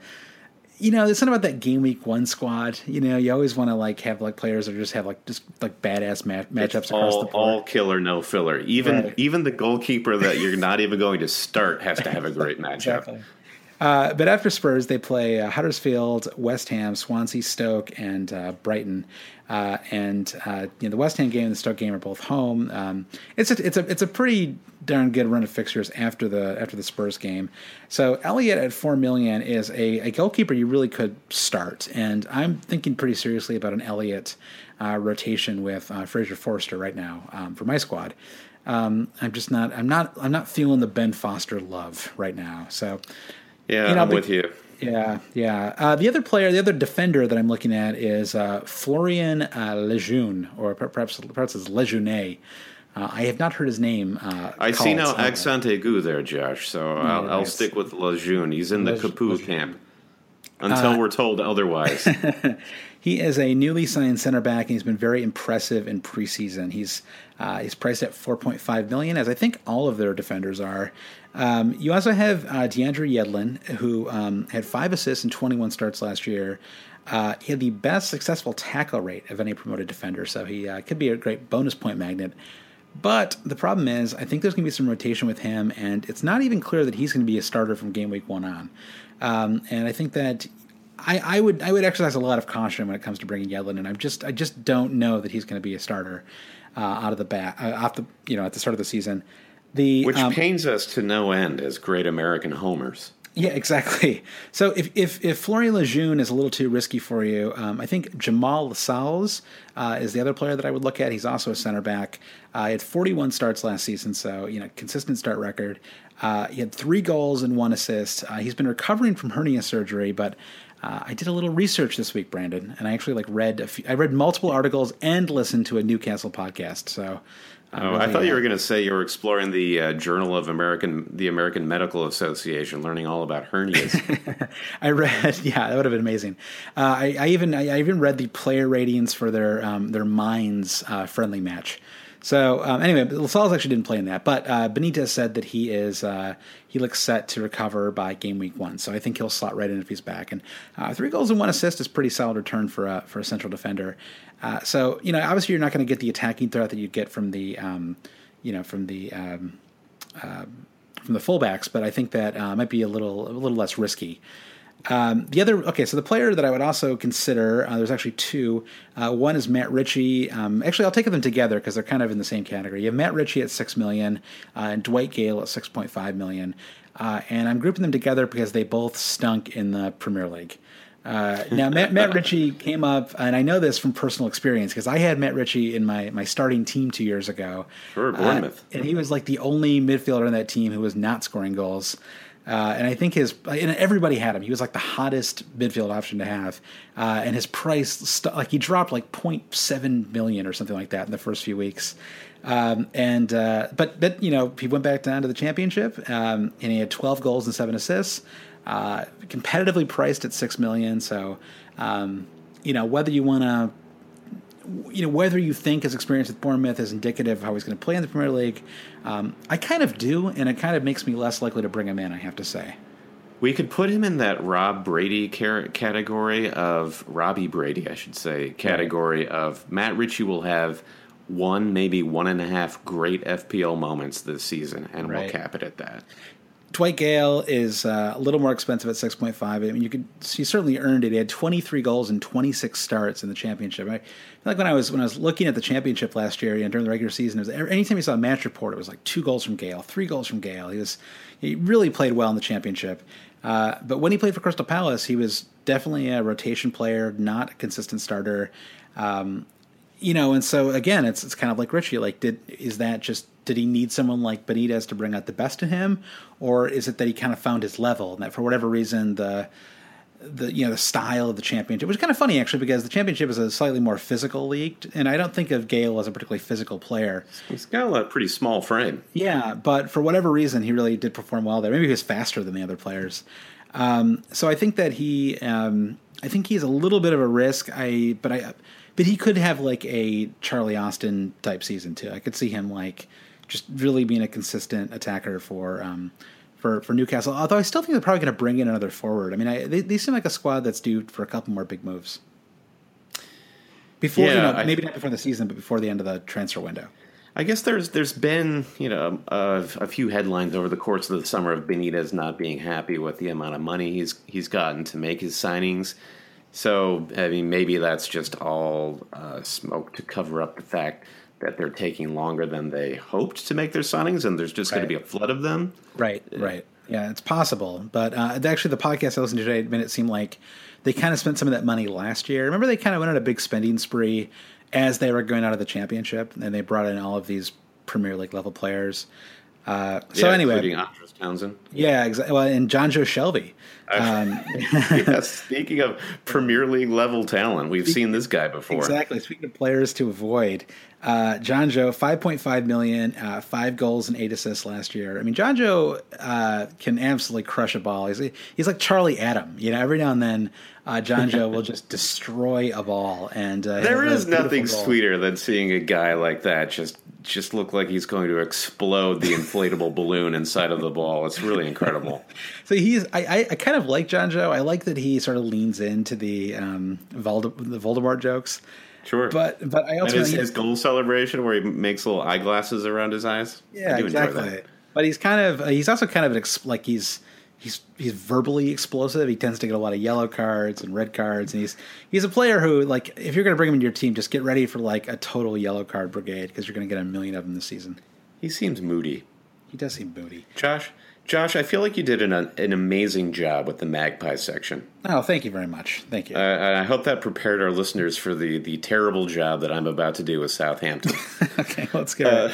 you know, it's not about that game week one squad. You know, you always want to like have like players that just have like just like badass ma- matchups It's across all, the board. all killer, no filler. Even Right. even the goalkeeper that you're not even going to start has to have a great matchup. Exactly. Uh, but after Spurs, they play uh, Huddersfield, West Ham, Swansea, Stoke, and uh, Brighton. Uh, and uh, you know the West Ham game and the Stoke game are both home. Um, it's a it's a it's a pretty darn good run of fixtures after the after the Spurs game. So Elliott at four million is a, a goalkeeper you really could start, and I'm thinking pretty seriously about an Elliott uh, rotation with Fraser Forster right now um, for my squad. Um, I'm just not I'm not I'm not feeling the Ben Foster love right now. So yeah, you know, I'm but, with you. Yeah, yeah. Uh, the other player, the other defender that I'm looking at is uh, Florian uh, Lejeune, or perhaps perhaps it's Lejeune. Uh, I have not heard his name. Uh, I see no accent aigu there, Josh. So yeah, I'll, I'll, stick with Lejeune. He's in the Capoue camp until uh, we're told otherwise. he is a newly signed center back, and he's been very impressive in preseason. He's uh, he's priced at 4.5 million, as I think all of their defenders are. Um, you also have uh, DeAndre Yedlin, who um, had five assists and 21 starts last year. Uh, he had the best successful tackle rate of any promoted defender, so he uh, could be a great bonus point magnet. But the problem is, I think there's going to be some rotation with him, and it's not even clear that he's going to be a starter from game week one on. Um, and I think that I, I, would I would exercise a lot of caution when it comes to bringing Yedlin, and I'm just I just don't know that he's going to be a starter uh, out of the bat uh, off the you know at the start of the season. The which um, pains us to no end as great American homers. Yeah, exactly. So if if, if Florian Lejeune is a little too risky for you, um, I think Jamal Lascelles uh, is the other player that I would look at. He's also a center back. Uh, he had 41 starts last season, so you know consistent start record. Uh, he had three goals and one assist. Uh, he's been recovering from hernia surgery, but uh, I did a little research this week, Brandon, and I actually like read a few, I read multiple articles and listened to a Newcastle podcast. So oh, I thought you were going to say you were exploring the uh, Journal of American, the American Medical Association, learning all about hernias. I read, yeah, that would have been amazing. Uh, I, I, even, I, I, even read the player ratings for their um, their Minds uh, friendly match. So um, anyway, Lascelles actually didn't play in that, but uh, Benitez said that he is uh, he looks set to recover by game week one. So I think he'll slot right in if he's back. And uh, three goals and one assist is pretty solid return for a for a central defender. Uh, so you know, obviously you're not going to get the attacking threat that you get from the um, you know from the um, uh, from the fullbacks, but I think that uh, might be a little a little less risky. Um, the other, okay, so the player that I would also consider, uh, there's actually two. Uh, one is Matt Ritchie. Um, actually, I'll take them together because they're kind of in the same category. You have Matt Ritchie at six million uh, and Dwight Gayle at six point five million, uh, and I'm grouping them together because they both stunk in the Premier League. Uh, now, Matt, Matt Ritchie came up, and I know this from personal experience because I had Matt Ritchie in my, my starting team two years ago. Bournemouth. Uh, and he was like the only midfielder in that team who was not scoring goals. Uh, and I think his and everybody had him. He was like the hottest midfield option to have, uh, and his price st- like he dropped like 0.7 million or something like that in the first few weeks. Um, and uh, but but you know he went back down to the championship, um, and he had 12 goals and seven assists, uh, competitively priced at six million. So um, you know whether you want to you know, whether you think his experience with Bournemouth is indicative of how he's going to play in the Premier League, um, I kind of do, and it kind of makes me less likely to bring him in. I have to say. We could put him in that Rob Brady category of Robbie Brady, I should say, category of Matt Ritchie will have one, maybe one and a half great FPL moments this season, and right. we'll cap it at that. Dwight Gayle is uh, a little more expensive at 6.5. I mean, you could he certainly earned it. He had 23 goals and 26 starts in the championship. I feel like when I was when I was looking at the championship last year and during the regular season, it was anytime you saw a match report, it was like two goals from Gayle, three goals from Gayle. He was he really played well in the championship. Uh, but when he played for Crystal Palace, he was definitely a rotation player, not a consistent starter. Um, you know, and so again, it's it's kind of like Ritchie. Like, did is that just did he need someone like Benitez to bring out the best in him, or is it that he kind of found his level and that for whatever reason the the you know the style of the championship, which is kind of funny actually because the championship is a slightly more physical league, and I don't think of Gayle as a particularly physical player. He's got a pretty small frame. Yeah, but for whatever reason, he really did perform well there. Maybe he was faster than the other players. Um, so I think that he, um, I think he's a little bit of a risk. I but I, but he could have like a Charlie Austin type season too. I could see him like just really being a consistent attacker for um, for for Newcastle. Although I still think they're probably going to bring in another forward. I mean, I, they, they seem like a squad that's due for a couple more big moves. Before, yeah, you know, I, maybe not before the season, but before the end of the transfer window. I guess there's there's been you know a, a, few headlines over the course of the summer of Benitez not being happy with the amount of money he's he's gotten to make his signings. So I mean, maybe that's just all uh, smoke to cover up the fact that they're taking longer than they hoped to make their signings, and there's just right. going to be a flood of them. Right, right. Yeah, it's possible. But uh, actually, the podcast I listened to today made it seem like they kind of spent some of that money last year. Remember, they kind of went on a big spending spree as they were going out of the championship, and they brought in all of these Premier League level players. Uh, so yeah, anyway, including Andros Townsend. Yeah, exactly. Well, and Jonjo Shelvey. Um, yeah, speaking of Premier League level talent, we've seen this guy before. Exactly. Speaking of players to avoid, uh, five point five million, uh, five goals and eight assists last year. I mean, Jonjo uh, can absolutely crush a ball. He's he's like Charlie Adam. You know, every now and then, uh, Jonjo will just destroy a ball. And uh, there is nothing sweeter than seeing a guy like that just just look like he's going to explode the inflatable balloon inside of the ball. It's really incredible. so he's I, I, I, kind of like Jonjo. I like that he sort of leans into the um, Vold- the Voldemort jokes. Sure, but but I also and his, his goal celebration where he makes little eyeglasses around his eyes. Yeah, exactly. But he's kind of he's also kind of an ex- like he's he's he's verbally explosive. He tends to get a lot of yellow cards and red cards, and he's he's a player who like if you're going to bring him into your team, just get ready for like a total yellow card brigade because you're going to get a million of them this season. He seems moody. He does seem moody. Josh, Josh, I feel like you did an, an amazing job with the Magpie section. Oh, thank you very much. Thank you. Uh, I hope that prepared our listeners for the, the terrible job that I'm about to do with Southampton. okay, let's go.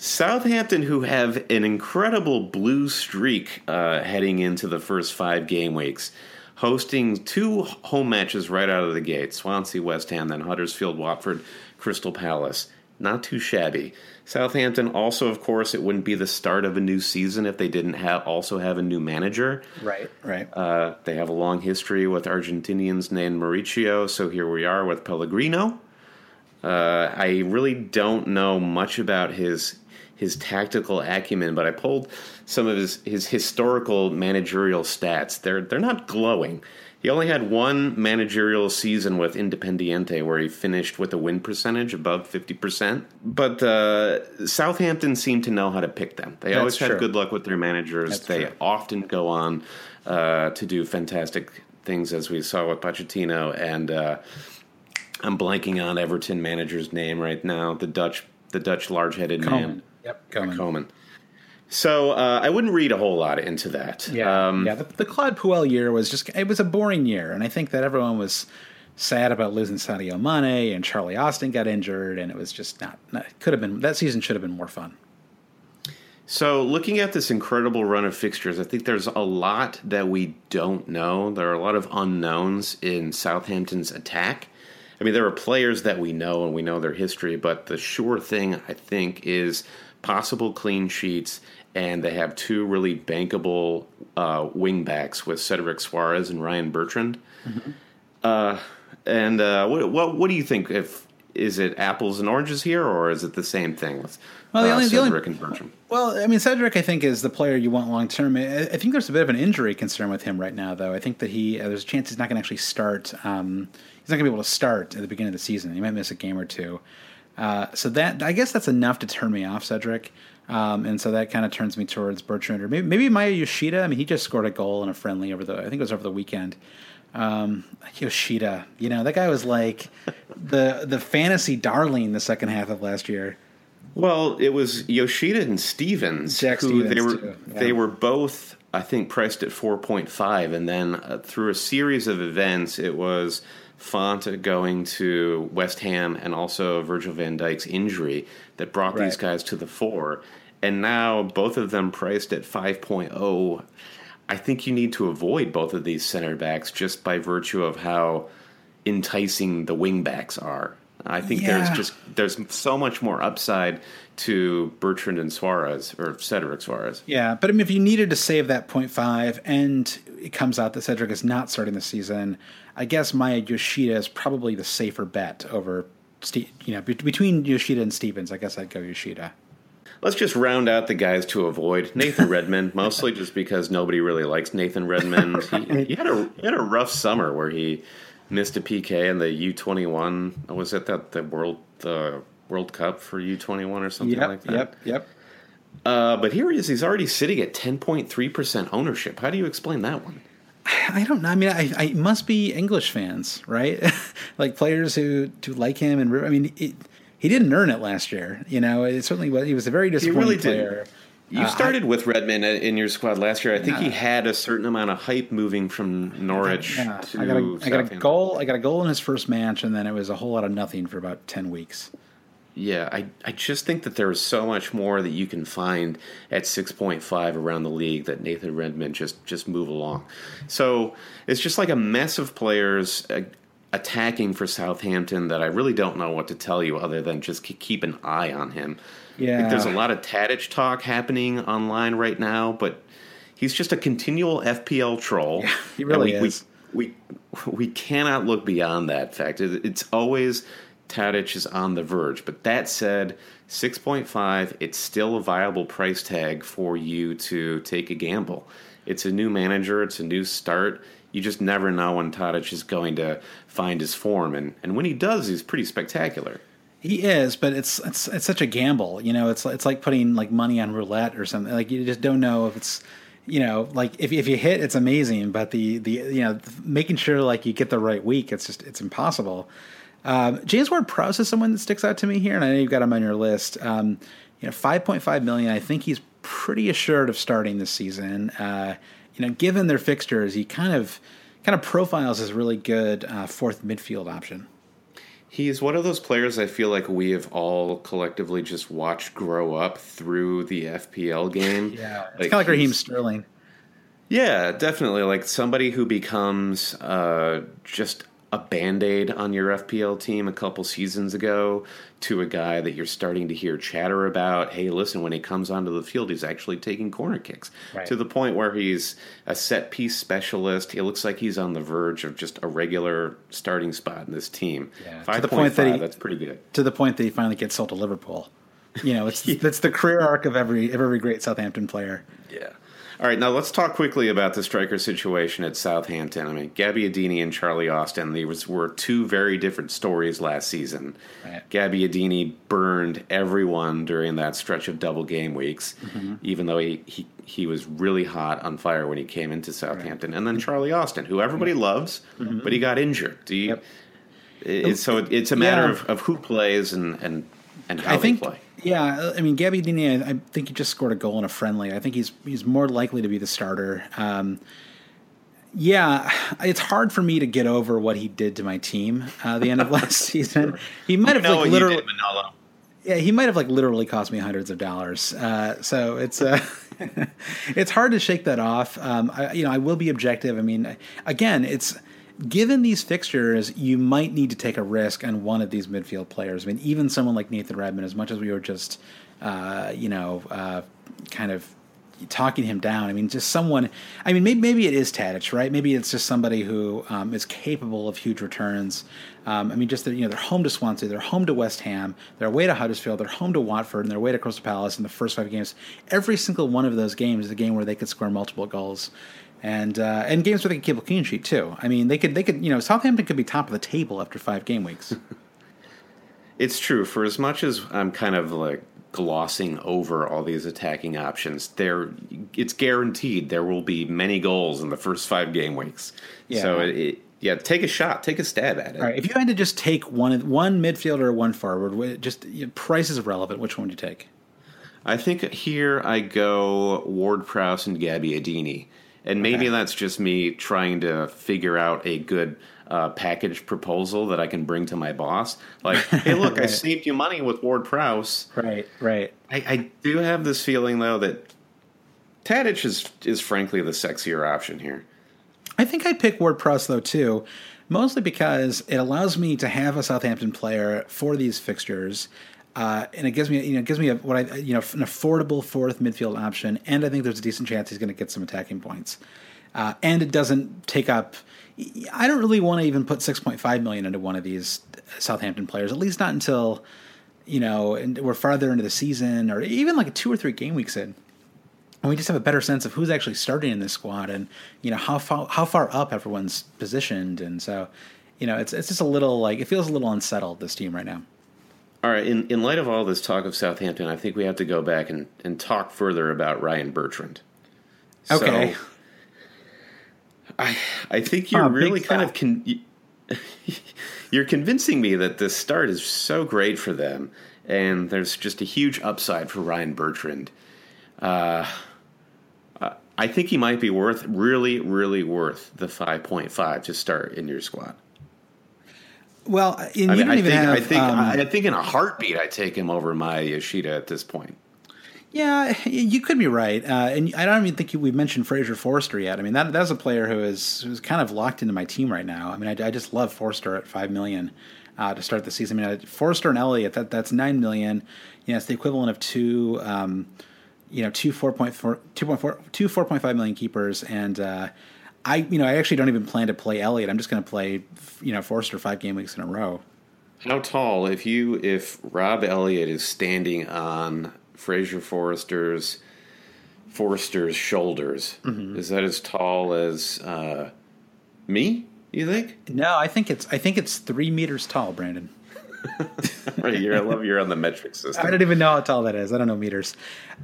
Southampton, who have an incredible blue streak uh, heading into the first five game weeks, hosting two home matches right out of the gate Swansea, West Ham, then Huddersfield, Watford, Crystal Palace. Not too shabby. Southampton also, of course, it wouldn't be the start of a new season if they didn't have also have a new manager. Right, right. Uh, they have a long history with Argentinians named Mauricio, so here we are with Pellegrino. Uh, I really don't know much about his his tactical acumen, but I pulled some of his, his historical managerial stats. They're they're not glowing. He only had one managerial season with Independiente where he finished with a win percentage above 50%. But uh, Southampton seemed to know how to pick them. They That's always true. had good luck with their managers. That's they true. often go on uh, to do fantastic things, as we saw with Pochettino. And uh, I'm blanking on Everton manager's name right now, the Dutch the Dutch large headed man. Yep, Koeman. Koeman. So uh, I wouldn't read a whole lot into that. Yeah, um, yeah. The, the Claude Puel year was just it was a boring year, and I think that everyone was sad about losing Sadio Mane and Charlie Austin got injured, and it was just not. not could have been that season should have been more fun. So, looking at this incredible run of fixtures, I think there's a lot that we don't know. There are a lot of unknowns in Southampton's attack. I mean, there are players that we know and we know their history, but the sure thing, I think, is possible clean sheets and they have two really bankable uh, wingbacks with Cedric Soares and Ryan Bertrand. Mm-hmm. Uh, and uh, what, what, what do you think? If is it apples and oranges here, or is it the same thing with well, the uh, only, Cedric the only, and Bertrand? Well, I mean, Cedric, I think is the player you want long term. I, I think there's a bit of an injury concern with him right now, though. I think that he uh, there's a chance he's not going to actually start. Um, he's not going to be able to start at the beginning of the season. He might miss a game or two. Uh, so that I guess that's enough to turn me off Cedric. Um, and so that kind of turns me towards Bertrand or maybe, maybe Maya Yoshida. I mean, he just scored a goal in a friendly over the, I think it was over the weekend. Um, Yoshida, you know, that guy was like the the fantasy darling the second half of last year. Well, it was Yoshida and Stephens Jack who Stephens they were yeah. they were both I think priced at 4.5 and then uh, through a series of events it was Fonte going to West Ham and also Virgil van Dijk's injury that brought right. these guys to the fore. And now both of them priced at 5.0. I think you need to avoid both of these center backs just by virtue of how enticing the wing backs are. I think yeah. there's just there's so much more upside to Bertrand and Soares or Cedric Soares. Yeah, but I mean, if you needed to save that 0.5 and it comes out that Cedric is not starting the season, I guess Maya Yoshida is probably the safer bet over, you know, between Yoshida and Stephens. I guess I'd go Yoshida. Let's just round out the guys to avoid Nathan Redmond, mostly just because nobody really likes Nathan Redmond. He, he, had a he had a rough summer where he missed a PK in the U twenty one. Was it that the World the World Cup for U twenty one or something yep, like that. Yep, yep. Uh, but here he is. He's already sitting at ten point three percent ownership. How do you explain that one? I don't know. I mean, I, I must be English fans, right? like players who who like him, and I mean, it, he didn't earn it last year. You know, it certainly was. He was a very disappointing really player. Did. You uh, started I, with Redmond in your squad last year. I think he had a certain amount of hype moving from Norwich yeah, to I got, a, I got a goal. I got a goal in his first match, and then it was a whole lot of nothing for about ten weeks. Yeah, I, I just think that there is so much more that you can find at 6.5 around the league that Nathan Redmond just just move along. So it's just like a mess of players uh, attacking for Southampton that I really don't know what to tell you other than just keep an eye on him. Yeah, there's a lot of Tadic talk happening online right now, but he's just a continual FPL troll. Yeah, he really we, is. We, we we cannot look beyond that fact. It's always Tadic is on the verge. But that said, 6.5, it's still a viable price tag for you to take a gamble. It's a new manager, it's a new start. You just never know when Tadic is going to find his form. And, and when he does, he's pretty spectacular. He is, but it's it's it's such a gamble. You know, it's it's like putting like money on roulette or something. Like you just don't know if it's you know like if if you hit, it's amazing, but the the you know making sure like you get the right week, it's just it's impossible. Um, James Ward Prowse is someone that sticks out to me here, and I know you've got him on your list. Um, you know, five point five million. I think he's pretty assured of starting this season. Uh, you know, given their fixtures, he kind of kind of profiles as a really good uh, fourth midfield option. He's one of those players I feel like we have all collectively just watched grow up through the FPL game. yeah, it's like kind of like Raheem Sterling. Yeah, definitely. Like somebody who becomes uh, just a band aid on your FPL team a couple seasons ago to a guy that you're starting to hear chatter about. Hey, listen, when he comes onto the field, he's actually taking corner kicks right. to the point where he's a set piece specialist. He looks like he's on the verge of just a regular starting spot in this team. Yeah. to the point that he, that's pretty good. To the point that he finally gets sold to Liverpool. You know, it's yeah. it's the career arc of every of every great Southampton player. Yeah. All right, now let's talk quickly about the striker situation at Southampton. I mean, Gabby Gabbiadini and Charlie Austin, these were two very different stories last season. Right. Gabbiadini burned everyone during that stretch of double game weeks, mm-hmm. even though he, he, he was really hot on fire when he came into Southampton. Right. And then Charlie Austin, who everybody loves, mm-hmm. but he got injured. Do you, yep. it, so it's a matter yeah. of, of who plays and, and, and how I think, play. Yeah, I mean, Gabbiadini, I, I think he just scored a goal in a friendly. I think he's he's more likely to be the starter. Um, yeah, it's hard for me to get over what he did to my team uh, the end of last season. He might have like literally. Did, yeah, he might have like literally cost me hundreds of dollars. Uh, so it's uh, it's hard to shake that off. Um, I, you know, I will be objective. I mean, again, it's given these fixtures, you might need to take a risk on one of these midfield players. I mean, even someone like Nathan Redmond, as much as we were just, uh, you know, uh, kind of talking him down. I mean, just someone. I mean, maybe, maybe it is Tadic, right? Maybe it's just somebody who um, is capable of huge returns. Um, I mean, just that you know, they're home to Swansea, they're home to West Ham, they're away to Huddersfield, they're home to Watford, and they're away to Crystal Palace in the first five games. Every single one of those games is a game where they could score multiple goals and uh, and games where they could keep a clean sheet too. I mean, they could they could you know Southampton could be top of the table after five game weeks. it's true. For as much as I'm kind of like glossing over all these attacking options, there it's guaranteed there will be many goals in the first five game weeks. Yeah. So it, it yeah, take a shot, take a stab at it. All right, if you had to just take one one midfielder or one forward, just you know, price is irrelevant. Which one would you take? I think here I go Ward Prowse and Gabbiadini and maybe okay. that's just me trying to figure out a good uh, package proposal that I can bring to my boss. Like, hey, look, right. I saved you money with Ward Prowse. Right, right. I, I do have this feeling though that Tadic is is frankly the sexier option here. I think I'd pick Ward Prowse though too, mostly because it allows me to have a Southampton player for these fixtures uh, and it gives me, you know, gives me a, what I, you know, an affordable fourth midfield option, and I think there's a decent chance he's going to get some attacking points. Uh, and it doesn't take up. I don't really want to even put 6.5 million into one of these Southampton players, at least not until you know and we're farther into the season, or even like two or three game weeks in. And we just have a better sense of who's actually starting in this squad, and you know how far how far up everyone's positioned, and so you know it's it's just a little like it feels a little unsettled this team right now. All right. In in light of all this talk of Southampton, I think we have to go back and, and talk further about Ryan Bertrand. Okay. So, I I think you're Oh, really kind of con- you're convincing me that this start is so great for them, and there's just a huge upside for Ryan Bertrand. Uh, I think he might be worth really, really worth the five point five to start in your squad. Well, you I mean, don't I even think have. I think um, I think in a heartbeat I take him over my Yoshida at this point. Yeah, you could be right, uh, and I don't even think we've mentioned Fraser Forster yet. I mean, that that's a player who is who's kind of locked into my team right now. I mean, I, I just love Forster at five million uh, to start the season. I mean, Forster and Elliott that that's nine million. You know, it's the equivalent of two, um, you know, two four point four, two point four, two four point five million keepers, and uh, I, you know, I actually don't even plan to play Elliott. I'm just going to play, you know, Forster five game weeks in a row. How tall if you if Rob Elliott is standing on Fraser Forrester's Forrester's shoulders, is that as tall as uh, me? You think? No, I think it's I think it's three meters tall, Brandon. Right, you're, I love you're on the metric system. I don't even know how tall that is. I don't know meters.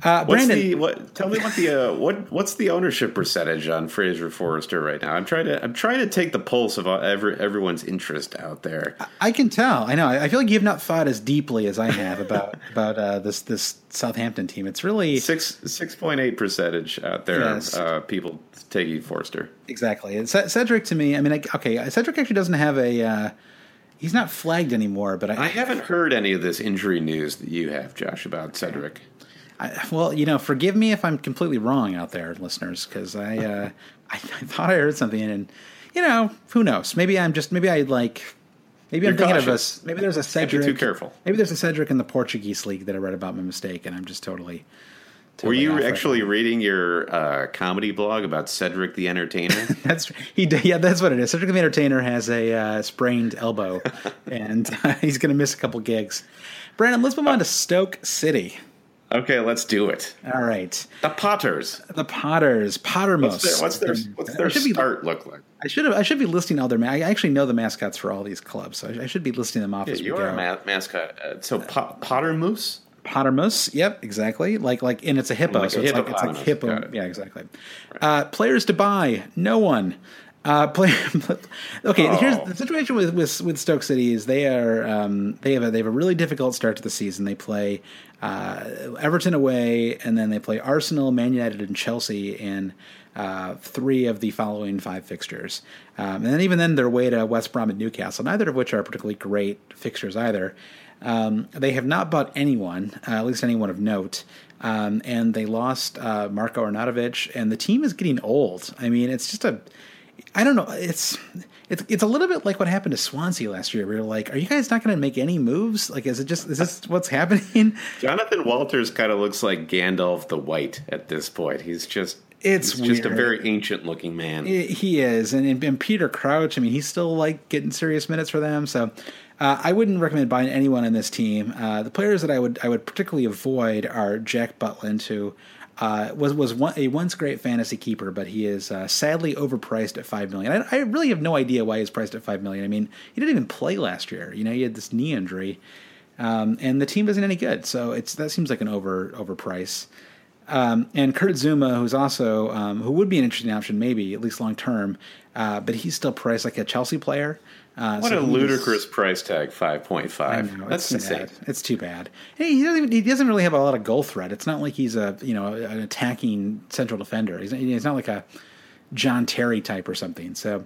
Uh, Brandon, the what? Tell me what the uh, what what's the ownership percentage on Fraser Forrester right now? I'm trying to I'm trying to take the pulse of every, everyone's interest out there. I can tell. I know. I feel like you've not thought as deeply as I have about about uh, this this Southampton team. It's really Six six point eight percentage out there. Yes. Uh, people taking Forrester. exactly. And C- Cedric to me. I mean, I, okay, Cedric actually doesn't have a. He's not flagged anymore, but I, I haven't heard any of this injury news that you have, Josh, about Cedric. I, well, you know, forgive me if I'm completely wrong out there, listeners, because I, uh, I I thought I heard something, and you know, who knows? Maybe I'm just maybe I like. Maybe I'm You're thinking of us. Maybe there's a Can't be Cedric. too careful. Maybe there's a Cedric in the Portuguese league that I read about my mistake, and I'm just totally. Were you actually reading your uh, comedy blog about Cedric the Entertainer? That's he. Yeah, that's what it is. Cedric the Entertainer has a uh, sprained elbow, and uh, he's going to miss a couple gigs. Brandon, let's move on to Stoke City. okay, let's do it. All right, The Potters. the Potters, Pottermus. What's their what's their, what's their should be- start look like? I should have. I should be listing all their. Ma- I actually know the mascots for all these clubs, so I, should be listing them off as we You go. are a ma- mascot. Uh, so po- Potter Pottermus. Yep, exactly. Like like, and it's a hippo, Like so a it's like it's like hippo. It. Yeah, exactly. Uh, players to buy, no one. Uh, play, okay, here's Oh. the situation with, with with Stoke City is they are um, they have a, they have a really difficult start to the season. They play uh, Everton away, and then they play Arsenal, Man United, and Chelsea in uh, three of the following five fixtures. Um, and then even then they're away to West Brom and Newcastle, neither of which are particularly great fixtures either. Um, they have not bought anyone, uh, at least anyone of note. Um, and they lost uh, Marko Arnautovic, and the team is getting old. I mean, it's just a, I don't know, it's it's it's a little bit like what happened to Swansea last year. We were like, are you guys not going to make any moves? Like, is it just is this what's happening? Jonathan Walters kind of looks like Gandalf the White at this point. He's just It's he's just a very ancient looking man. He is, and, and Peter Crouch. I mean, he's still like getting serious minutes for them. So, uh, I wouldn't recommend buying anyone in this team. Uh, the players that I would I would particularly avoid are Jack Butland, who uh, was was one, a once great fantasy keeper, but he is uh, sadly overpriced at five million. I, I really have no idea why he's priced at five million. I mean, he didn't even play last year. You know, he had this knee injury, um, and the team isn't any good. So it's that seems like an over overprice. Um, and Kurt Zouma, who's also um, who would be an interesting option, maybe at least long term, uh, but he's still priced like a Chelsea player. Uh, What so a ludicrous price tag, five point five. That's insane. sad. It's too bad. Hey, he doesn't even, he doesn't really have a lot of goal threat. It's not like he's a you know an attacking central defender. He's he's not like a John Terry type or something. So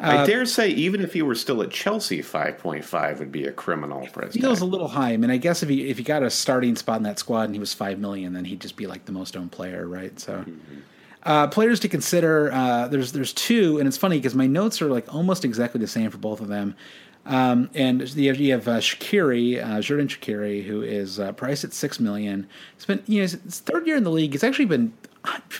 I dare say, even if he were still at Chelsea, five point five would be a criminal price feels a little high. I mean, I guess if he if he got a starting spot in that squad and he was five million, then he'd just be like the most owned player, right? So. Uh, players to consider. Uh, there's there's two, and it's funny because my notes are like almost exactly the same for both of them. Um, and you have, you uh, Shaqiri, uh, Xherdan Shaqiri, who is uh, priced at six million. It's been you know his third year in the league. It's actually been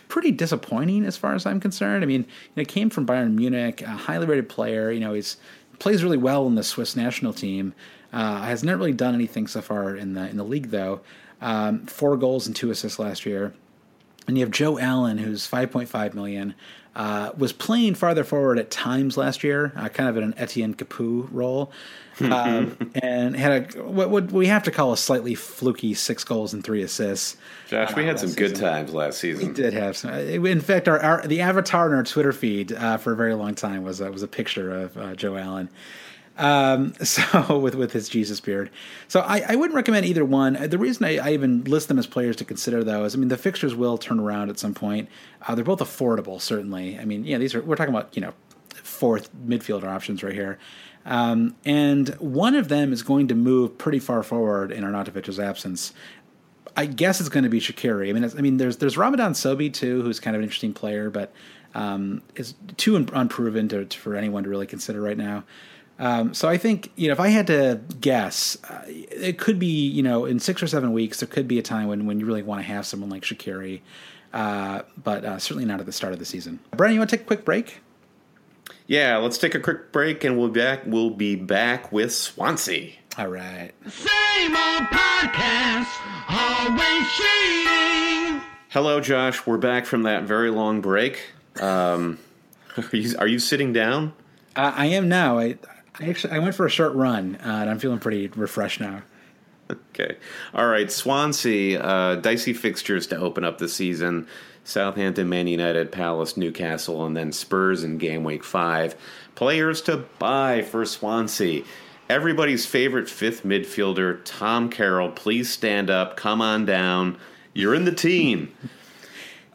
pretty disappointing as far as I'm concerned. I mean, you know, came from Bayern Munich, a highly rated player. You know, he's plays really well in the Swiss national team. Uh, has not really done anything so far in the in the league though. Um, four goals and two assists last year. And you have Joe Allen, who's 5.5 million. Uh, was playing farther forward at times last year, uh, kind of in an Etienne Capoue role, um, and had a what would we have to call a slightly fluky six goals and three assists. Josh, we uh, had some last good season. times last season. We did have some. uh, In fact, our, our the avatar in our Twitter feed uh, for a very long time was uh, was a picture of uh, Joe Allen. Um, so with with his Jesus beard, so I, I wouldn't recommend either one. The reason I, I even list them as players to consider, though, is I mean the fixtures will turn around at some point. Uh, they're both affordable, certainly. I mean, yeah, these are we're talking about you know fourth midfielder options right here, um, and one of them is going to move pretty far forward in Arnautovic's absence. I guess it's going to be Shaqiri. I mean, I mean, there's there's Ramadan Sobhi too, who's kind of an interesting player, but um, is too un- unproven to, to- for anyone to really consider right now. Um, so I think you know if I had to guess, uh, it could be you know in six or seven weeks there could be a time when when you really want to have someone like Shaqiri, uh, but uh, certainly not at the start of the season. Brian, you want to take a quick break? Yeah, let's take a quick break and we'll be back. We'll be back with Swansea. All right. Same old podcast, always cheating. Hello, Josh. We're back from that very long break. Um, are you are you sitting down? Uh, I am now. I, I actually I went for a short run, uh, and I'm feeling pretty refreshed now. Okay. All right. Swansea, uh, dicey fixtures to open up the season. Southampton, Man United, Palace, Newcastle, and then Spurs in game week five. Players to buy for Swansea. Everybody's favorite fifth midfielder, Tom Carroll. Please stand up. Come on down. You're in the team.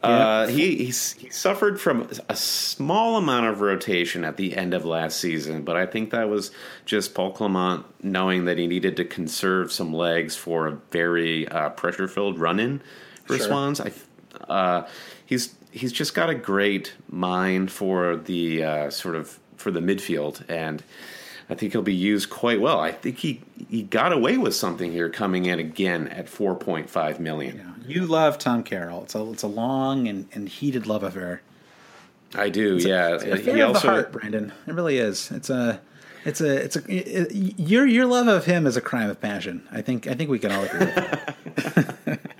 Uh, he he's, he suffered from a small amount of rotation at the end of last season, but I think that was just Paul Clement knowing that he needed to conserve some legs for a very uh, pressure filled run in for Sure. Swans. I uh, he's he's just got a great mind for the uh, sort of for the midfield and. I think he'll be used quite well. I think he, he got away with something here coming in again at 4.5 million. You love Tom Carroll. It's a it's a long and, and heated love affair. I do, yeah. It's a he also the heart, Brandon. It really is. It's a it's a it's a it, your your love of him is a crime of passion. I think I think we can all agree with that.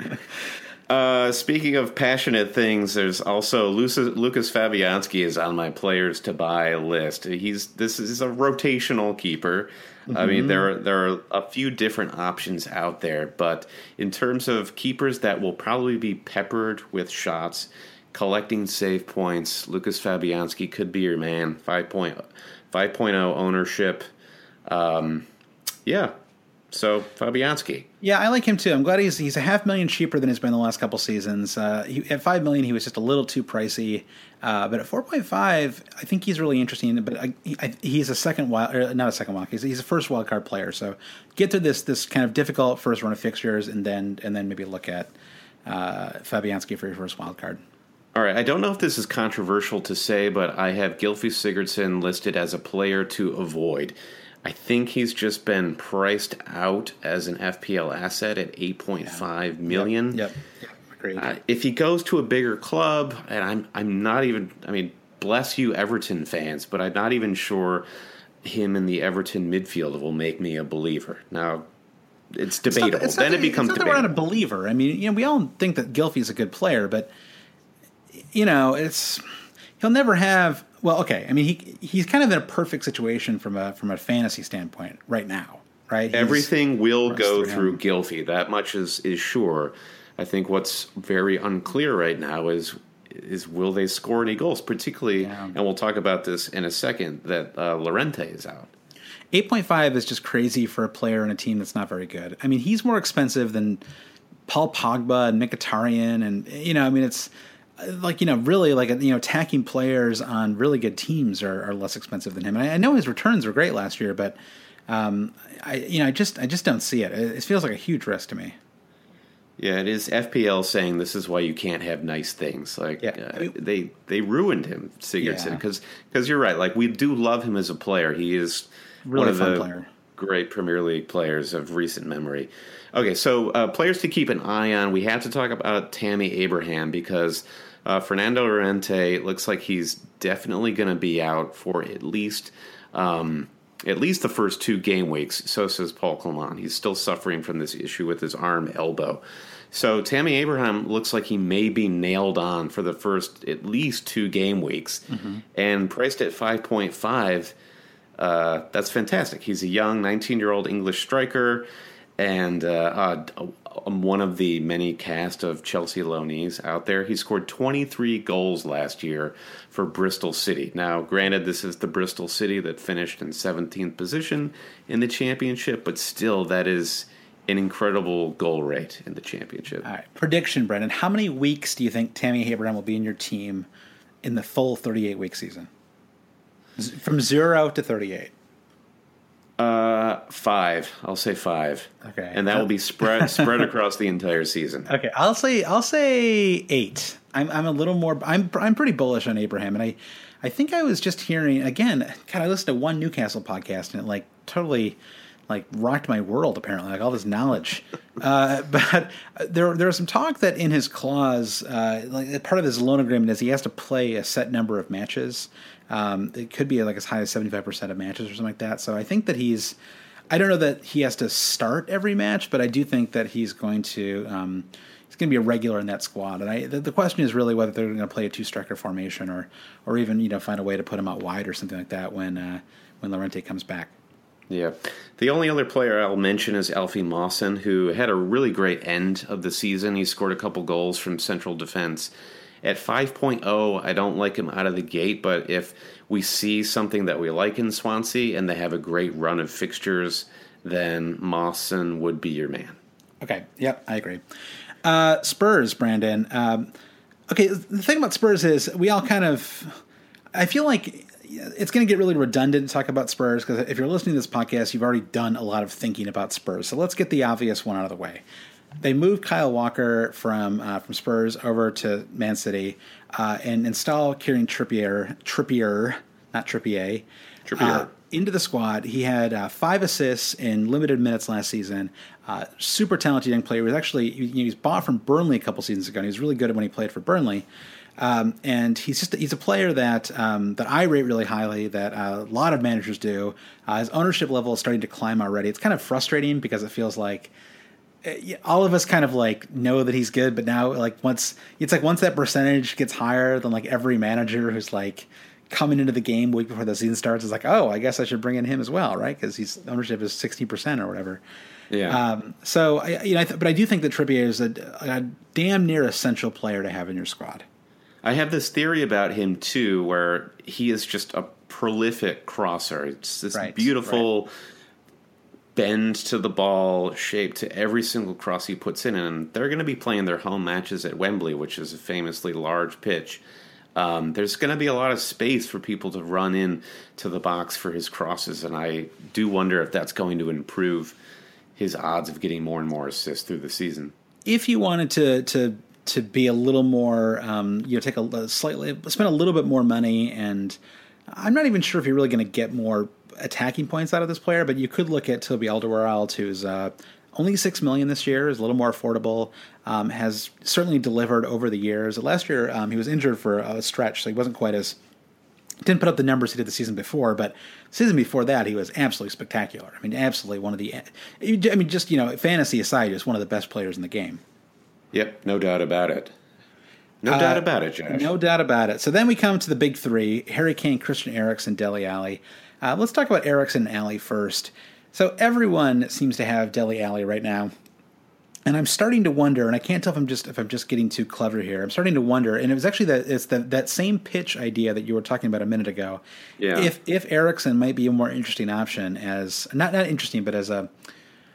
Uh, speaking of passionate things, there's also Lucas, Lucas Fabianski is on my players to buy list. He's this is a rotational keeper. I mean, there are, there are a few different options out there, but in terms of keepers that will probably be peppered with shots, collecting save points, Lucas Fabianski could be your man. 5.0 5.0 ownership. Um, yeah. So Fabianski. Yeah, I like him too. I'm glad he's he's a half million cheaper than he's been the last couple seasons. Uh, he, at five million, he was just a little too pricey. Uh, but at 4.5, I think he's really interesting. But I, I, he's a second wild, not a second wild. He's, he's a first wild card player. So get through this this kind of difficult first run of fixtures, and then and then maybe look at uh, Fabianski for your first wild card. All right, I don't know if this is controversial to say, but I have Gylfi Sigurdsson listed as a player to avoid. I think he's just been priced out as an FPL asset at eight point five million. Yep, yep. Uh, if he goes to a bigger club, and I'm I'm not even I mean, bless you Everton fans, but I'm not even sure him in the Everton midfield will make me a believer. Now, it's It's not- debatable. it's then it becomes it's not that we're not a believer. I mean, you know, we all think that Gylfi's a good player, but you know, it's he'll never have. Well, okay. I mean, he he's kind of in a perfect situation from a from a fantasy standpoint right now, right? He's- Everything will go through through Gylfi. That much is is sure. I think what's very unclear right now is is will they score any goals, particularly, Yeah. and we'll talk about this in a second. That uh, Llorente is out. 8.5 is just crazy for a player in a team that's not very good. I mean, he's more expensive than Paul Pogba and Mkhitaryan, and you know, I mean, it's like you know, really like you know, attacking players on really good teams are, are less expensive than him. And I, I know his returns were great last year, but um, I you know, I just I just don't see it. It, it feels like a huge risk to me. Yeah, it is FPL saying this is why you can't have nice things. Like Yeah. uh, they they ruined him Sigurdsson Yeah. because you're right. Like we do love him as a player. He is Really one of fun the player. Great Premier League players of recent memory. Okay, so uh, players to keep an eye on. We have to talk about Tammy Abraham because uh, Fernando Llorente looks like he's definitely going to be out for at least um, at least the first two game weeks. So says Paul Clement. He's still suffering from this issue with his arm elbow. So Tammy Abraham looks like he may be nailed on for the first at least two game weeks, mm-hmm. and priced at five point five. Uh, that's fantastic. He's a young 19 year old English striker and uh, uh, one of the many cast of Chelsea loanees out there. He scored 23 goals last year for Bristol City. Now, granted, this is the Bristol City that finished in 17th position in the championship, but still, that is an incredible goal rate in the championship. All right, prediction, Brendan. How many weeks do you think Tammy Abraham will be in your team in the full 38 week season? From zero to 38. Uh, five. I'll say five. Okay, and that will be spread spread across the entire season. Okay, I'll say I'll say eight. I'm I'm a little more. I'm I'm pretty bullish on Abraham, and I I think I was just hearing again. God, I listened to one Newcastle podcast, and it like totally like rocked my world. Apparently, like all this knowledge. uh, but there there was some talk that in his clause, uh, like part of his loan agreement is he has to play a set number of matches. Um, it could be like as high as 75% of matches or something like that. So I think that he's, I don't know that he has to start every match, but I do think that he's going to, um, he's going to be a regular in that squad. And I, the, the question is really whether they're going to play a two striker formation or, or even, you know, find a way to put him out wide or something like that when, uh, when Llorente comes back. Yeah. The only other player I'll mention is Alfie Mawson, who had a really great end of the season. He scored a couple goals from central defense at 5.0, I don't like him out of the gate, but if we see something that we like in Swansea and they have a great run of fixtures, then Mawson would be your man. Okay, yep, I agree. Uh, Spurs, Brandon. Um, okay, the thing about Spurs is we all kind of, I feel like it's going to get really redundant to talk about Spurs because if you're listening to this podcast, you've already done a lot of thinking about Spurs. So let's get the obvious one out of the way they moved Kyle Walker from uh, from Spurs over to Man City uh, and install Kieran Trippier, Trippier, not Trippier, Trippier. Uh, into the squad. He had uh, five assists in limited minutes last season. Uh, super talented young player. He was actually he, was bought from Burnley a couple seasons ago. and He was really good when he played for Burnley. Um, and he's just he's a player that um, that I rate really highly. That uh, a lot of managers do. his ownership level is starting to climb already. It's kind of frustrating because it feels like all of us kind of like know that he's good, but now like once it's like once that percentage gets higher than like every manager who's like coming into the game week before the season starts is like, oh, I guess I should bring in him as well, right? Because his ownership is sixty percent or whatever. Yeah. Um, so I, you know, I th- but I do think that Trippier is a, a damn near essential player to have in your squad. I have this theory about him too, where he is just a prolific crosser. It's this right, beautiful. Right bend to the ball shape to every single cross he puts in. And they're going to be playing their home matches at Wembley, which is a famously large pitch. Um, there's going to be a lot of space for people to run in to the box for his crosses, and I do wonder if that's going to improve his odds of getting more and more assists through the season. If you wanted to to to be a little more, um, you know, take a, a slightly spend a little bit more money, and I'm not even sure if you're really going to get more attacking points out of this player, but you could look at Toby Alderweireld, who's uh, only six million this year, is a little more affordable. Um, has certainly delivered over the years. Last year um, he was injured for a stretch, so he wasn't quite as didn't put up the numbers he did the season before, but season before that he was absolutely spectacular. I mean, absolutely one of the. I mean, just you know, fantasy aside, he was one of the best players in the game. Yep, no doubt about it. No uh, doubt about it, Josh. No doubt about it. So then we come to the big three: Harry Kane, Christian Eriksen, Dele Alli. Uh, let's talk about Eriksen and Alli first. So everyone seems to have Dele Alli right now. And I'm starting to wonder, and I can't tell if I'm just if I'm just getting too clever here. I'm starting to wonder, and it was actually that it's the, that same pitch idea that you were talking about a minute ago. Yeah. If if Eriksen might be a more interesting option as not not interesting, but as a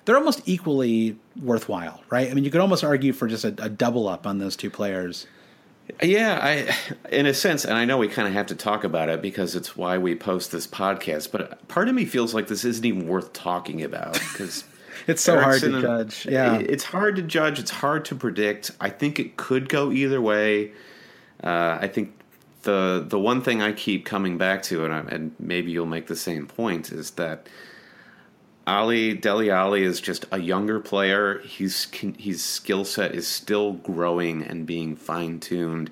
they're almost equally worthwhile, right? I mean, you could almost argue for just a, a double up on those two players. Yeah, I, in a sense, and I know we kind of have to talk about it because it's why we post this podcast. But part of me feels like this isn't even worth talking about because it's so Eriksen hard to judge. Yeah, it's hard to judge. It's hard to predict. I think it could go either way. Uh, I think the the one thing I keep coming back to, and, I, and maybe you'll make the same point, is that Alli Dele Alli is just a younger player. He's his skill set is still growing and being fine tuned.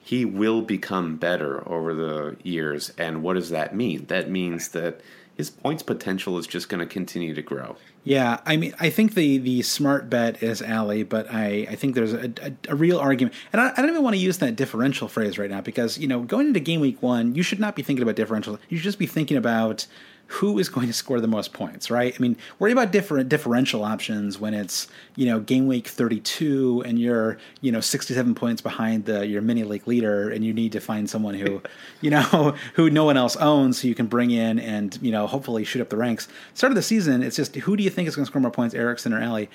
He will become better over the years, and what does that mean? That means that his points potential is just going to continue to grow. Yeah, I mean, I think the the smart bet is Alli, but I, I think there's a, a, a real argument, and I, I, don't even want to use that differential phrase right now because you know going into game week one, you should not be thinking about differential. You should just be thinking about who is going to score the most points, right? I mean, worry about different differential options when it's you know game week 32 and you're you know 67 points behind the your mini league leader, and you need to find someone who you know who no one else owns, so you can bring in and you know hopefully shoot up the ranks. Start of the season, it's just who do you think is going to score more points, Eriksen or Alli?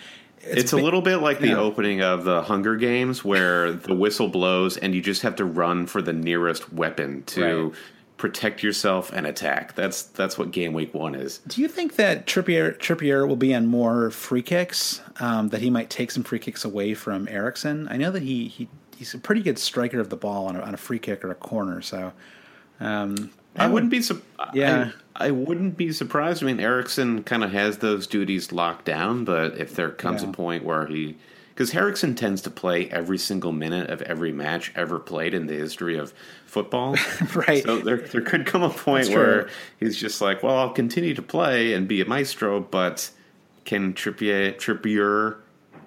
It's, it's a little bit like the know. opening of the Hunger Games, where the whistle blows and you just have to run for the nearest weapon to right protect yourself and attack. That's that's what game week one is. Do you think that Trippier Trippier will be on more free kicks? Um, that he might take some free kicks away from Eriksen. I know that he, he he's a pretty good striker of the ball on a, on a free kick or a corner. So um, I, wouldn't be su- yeah. I, I, wouldn't be surprised. I mean, Eriksen kind of has those duties locked down, but if there comes yeah. a point where he because Eriksen tends to play every single minute of every match ever played in the history of football. right. So there, there could come a point where he's just like, well, I'll continue to play and be a maestro, but can Trippier, Trippier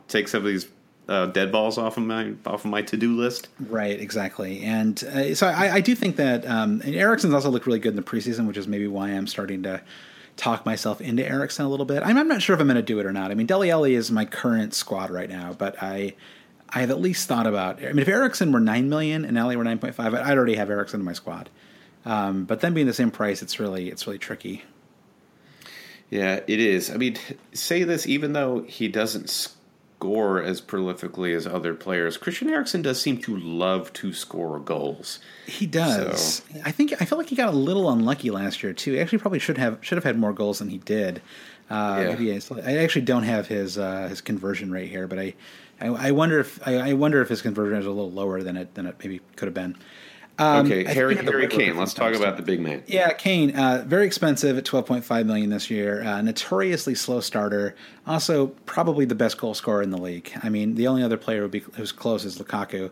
take some of these uh, dead balls off of my off of my to do list. Right, exactly, and uh, so I, I, do think that um, and Eriksen's also looked really good in the preseason, which is maybe why I'm starting to talk myself into Eriksen a little bit. I'm, I'm not sure if I'm going to do it or not. I mean, Dele Alli is my current squad right now, but I I have at least thought about. I mean, if Eriksen were nine million and Alli were nine point five, I'd already have Eriksen in my squad. Um, but then being the same price, it's really it's really tricky. Yeah, it is. I mean, say this even though he doesn't score as prolifically as other players, Christian Eriksen does seem to love to score goals. He does. So. I think I feel like he got a little unlucky last year too. He actually probably should have should have had more goals than he did. Uh, yeah. I actually don't have his uh, his conversion rate here, but I I, I wonder if I, I, wonder if his conversion is a little lower than it than it maybe could have been. Um, okay, Harry Harry Kane. Let's talk about the big man. Yeah, Kane. Uh, very expensive at twelve point five million this year. Uh, notoriously slow starter. Also, probably the best goal scorer in the league. I mean, the only other player be, who's close is Lukaku.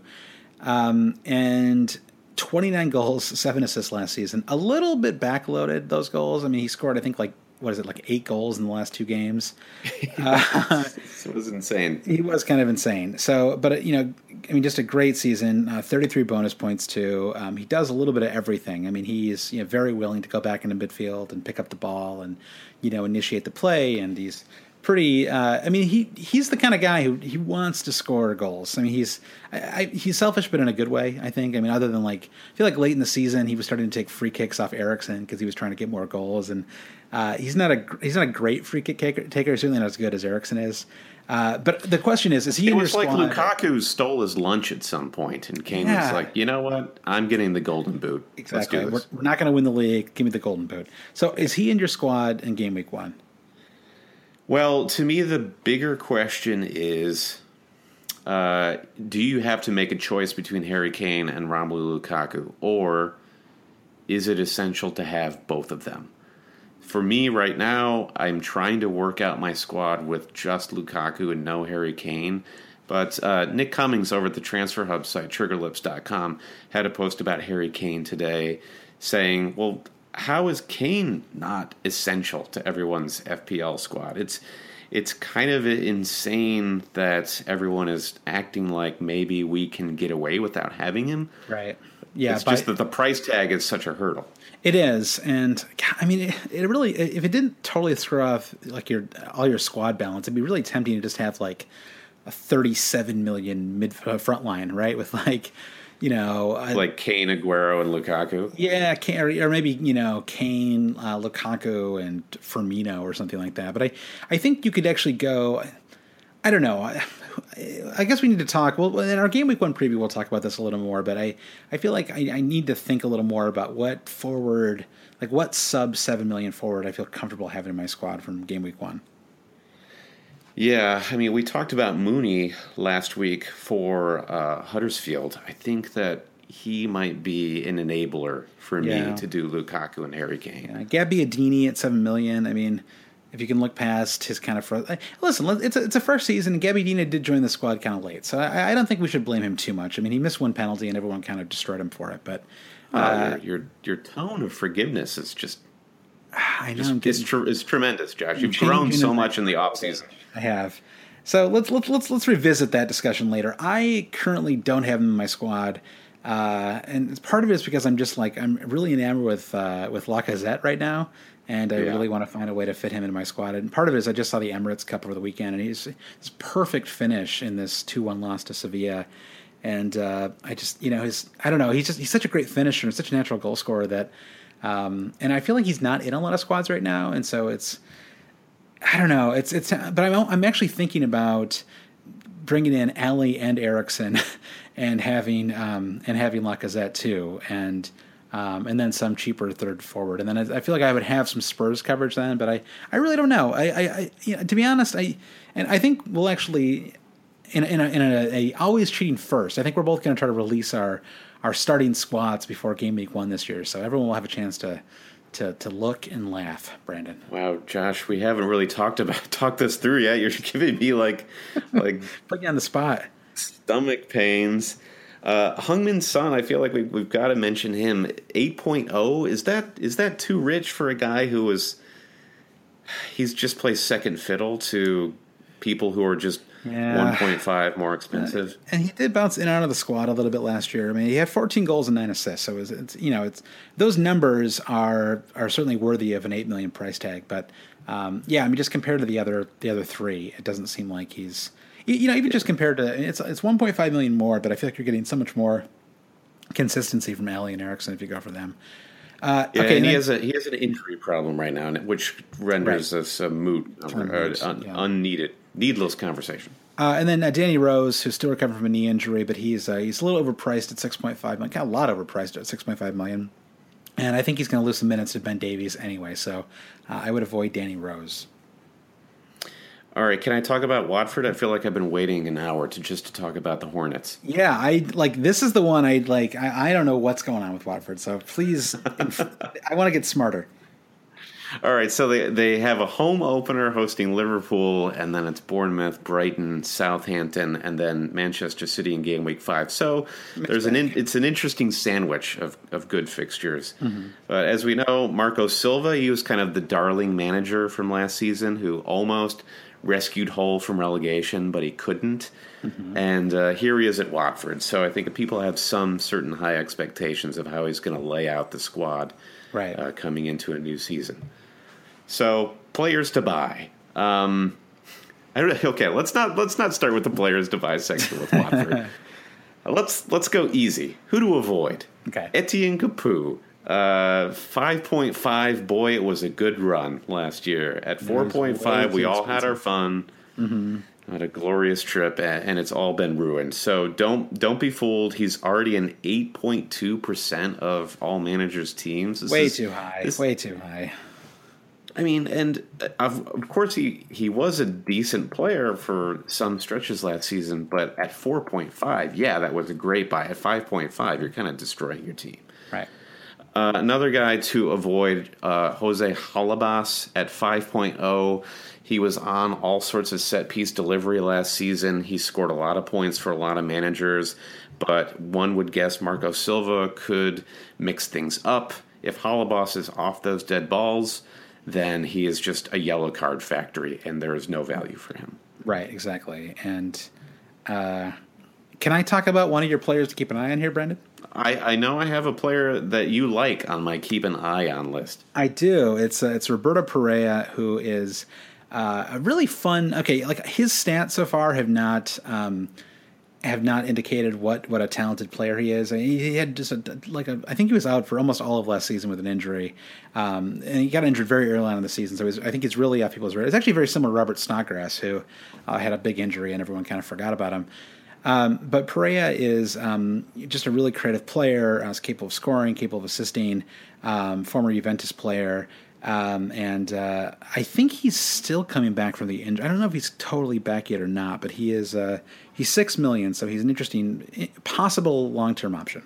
Um, and 29 goals, seven assists last season. A little bit backloaded those goals. I mean, he scored I think like what is it like eight goals in the last two games. Uh, it was insane. He was kind of insane. So, but you know, I mean, just a great season. Uh, Thirty-three bonus points too. Um, he does a little bit of everything. I mean, he's you know very willing to go back into midfield and pick up the ball and you know initiate the play, and he's pretty. Uh, I mean, he he's the kind of guy who he wants to score goals. I mean, he's I, I, he's selfish, but in a good way. I think. I mean, other than like, I feel like late in the season he was starting to take free kicks off Eriksen because he was trying to get more goals, and uh, he's not a he's not a great free kick taker. Certainly not as good as Eriksen is. Uh, but the question is, is he? It was like squad? Lukaku stole his lunch at some point, and Kane yeah. was like, "You know what? I'm getting the golden boot. Exactly. We're, we're, not going to win the league. Give me the golden boot." So, is he in your squad in game week one? Well, to me, the bigger question is: uh, Do you have to make a choice between Harry Kane and Romelu Lukaku, or is it essential to have both of them? for me right now, I'm trying to work out my squad with just Lukaku and no Harry Kane. But uh, Nick Cummings over at the transfer hub site, triggerlips.com, had a post about Harry Kane today saying, well, how is Kane not essential to everyone's FPL squad? It's it's kind of insane that everyone is acting like maybe we can get away without having him. Right. Yeah. It's just that the price tag is such a hurdle. It is, and I mean, it, it, really if it didn't totally throw off like your all your squad balance, it'd be really tempting to just have like a 37 million mid uh, front line, right? With like, you know, like Kane, Aguero, and Lukaku. Yeah, Kane, or, or maybe you know Kane, uh, Lukaku, and Firmino or something like that. But I, I think you could actually go. I don't know. I guess we need to talk. Well, in our game week one preview, we'll talk about this a little more. But I, I feel like I, I need to think a little more about what forward, like what sub seven million forward, I feel comfortable having in my squad from game week one. Yeah, I mean, we talked about Mounié last week for uh, Huddersfield. I think that he might be an enabler for yeah. me to do Lukaku and Harry Kane. Yeah, Gabbiadini at seven million. I mean if you can look past his kind of fr- listen, it's a, it's a first season. Gabbiadini did join the squad kind of late, so I, I, don't think we should blame him too much. I mean, he missed one penalty, and everyone kind of destroyed him for it. But uh, your, your, your tone of forgiveness is just I know I'm It's, tr- it's tremendous, Josh. You've grown so much in the offseason. I have. So let's let's let's let's revisit that discussion later. I currently don't have him in my squad, uh, and part of it is because I'm just like I'm really enamored with uh, with Lacazette right now, and I Yeah. really want to find a way to fit him into my squad. And part of it is I just saw the Emirates Cup over the weekend, and he's his perfect finish in this two one loss to Sevilla. And uh, I just, you know, his I don't know, he's just he's such a great finisher and such a natural goal scorer that, um, and I feel like he's not in a lot of squads right now, and so it's I don't know. It's it's, but I'm I'm actually thinking about bringing in Alli and Eriksen, and having um, and having Lacazette too, and um, and then some cheaper third forward, and then I, I feel like I would have some Spurs coverage then, but I, I really don't know. I, I, I you know, to be honest, I and I think we'll actually in in a, in a, a always cheating first. I think we're both going to try to release our our starting squads before game week one this year, so everyone will have a chance to to to look and laugh. Brandon. Wow, Josh, we haven't really talked about talked this through yet. You're giving me like like Put on the spot. stomach pains. Uh, Heung-min Son, I feel like we've, we've got to mention him. 8.0 is that is that too rich for a guy who was he's just plays second fiddle to people who are just Yeah. 1.5 more expensive. And he did bounce in and out of the squad a little bit last year. I mean, he had 14 goals and nine assists. So it's, it's you know, it's those numbers are are certainly worthy of an eight million price tag. But um, yeah, I mean, just compared to the other the other three, it doesn't seem like he's you- know even just compared to it's it's 1.5 million more. But I feel like you're getting so much more consistency from Alli and Eriksen if you go for them. Uh, Yeah, okay, and and he then- has a he has an injury problem right now, which renders Right. us a moot, uh, moot, un- yeah. unneeded, needless conversation. Uh, and then uh, Danny Rose, who's still recovering from a knee injury, but he's uh, he's a little overpriced at six point five million. Got a lot overpriced at six point five million, and I think he's going to lose some minutes to Ben Davies anyway. So uh, I would avoid Danny Rose. All right, can I talk about Watford? I feel like I've been waiting an hour to just to talk about the Hornets. Yeah, I like this is the one I like. I, I don't know what's going on with Watford, so please, I want to get smarter. All right, so they they have a home opener hosting Liverpool, and then it's Bournemouth, Brighton, Southampton, and then Manchester City in game week five. So there's an in, it's an interesting sandwich of, of good fixtures. But as we know, Marco Silva, he was kind of the darling manager from last season, who almost rescued Hull from relegation, but he couldn't. And uh, here he is at Watford. So I think people have some certain high expectations of how he's going to lay out the squad Right. uh, coming into a new season. So players to buy. Um, I don't, okay, let's not let's not start with the players to buy section with Watford. Let's let's go easy. Who to avoid? Okay. Etienne Capoue. Uh, five point five. Boy, it was a good run last year. At four point five, we all had our fun. Mm-hmm. Had a glorious trip, and it's all been ruined. So don't don't be fooled. He's already an eight point two percent of all managers' teams. This Way is- too high. this- Way too high. I mean, and uh, of, of course he he was a decent player for some stretches last season, but at four point five, yeah, that was a great buy. At five point five, you're kind of destroying your team. Right. Uh, another guy to avoid, uh, Jose Holebas at 5.0. He was on all sorts of set piece delivery last season. He scored a lot of points for a lot of managers, but one would guess Marco Silva could mix things up. If Holebas is off those dead balls, then he is just a yellow card factory, and there is no value for him. Right. Exactly. And uh, can I talk about one of your players to keep an eye on here, Brendan? I, I know I have a player that you like on my keep an eye on list. I do. It's uh, it's Roberto Pereyra who is uh, a really fun. Okay, like his stats so far have not um, have not indicated what what a talented player he is. He, he had just a, like a. I think he was out for almost all of last season with an injury, um, and he got injured very early on in the season. So I think he's really off people's radar. It's actually very similar to Robert Snodgrass, who uh, had a big injury and everyone kind of forgot about him. Um, but Pereyra is um, just a really creative player. Uh, is capable of scoring, capable of assisting. Um, former Juventus player, um, and uh, I think he's still coming back from the injury. I don't know if he's totally back yet or not, but he is. Uh, he's six million, so he's an interesting, possible long term option.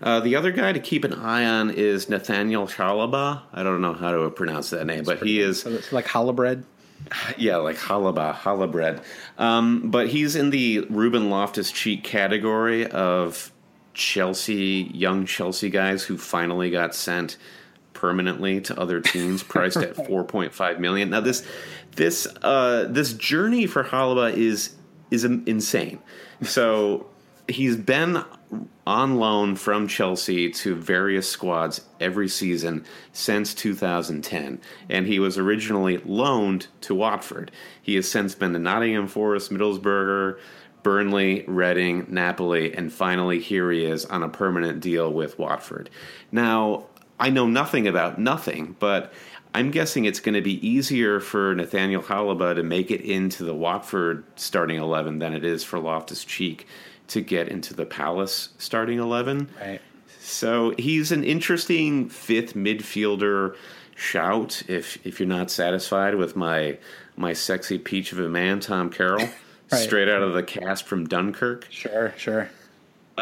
Uh, the other guy to keep an eye on is Nathaniel Chalobah. I don't know how to pronounce that name, but he is So like challah bread. yeah, like halaba, challah bread. Um, but he's in the Ruben Loftus Cheek category of Chelsea young Chelsea guys who finally got sent permanently to other teams, priced at 4.5 million. Now this this uh, this journey for Chalobah is is insane. So he's been on loan from Chelsea to various squads every season since 2010, and he was originally loaned to Watford. He has since been to Nottingham Forest, Middlesbrough, Burnley, Reading, Napoli, and finally here he is on a permanent deal with Watford. Now, I know nothing about nothing, but I'm guessing it's going to be easier for Nathaniel Chalobah to make it into the Watford starting 11 than it is for Loftus Cheek to get into the Palace starting 11. Right. So he's an interesting fifth midfielder shout if if you're not satisfied with my my sexy peach of a man Tom Carroll Right. straight out of the cast from Dunkirk. Sure, sure.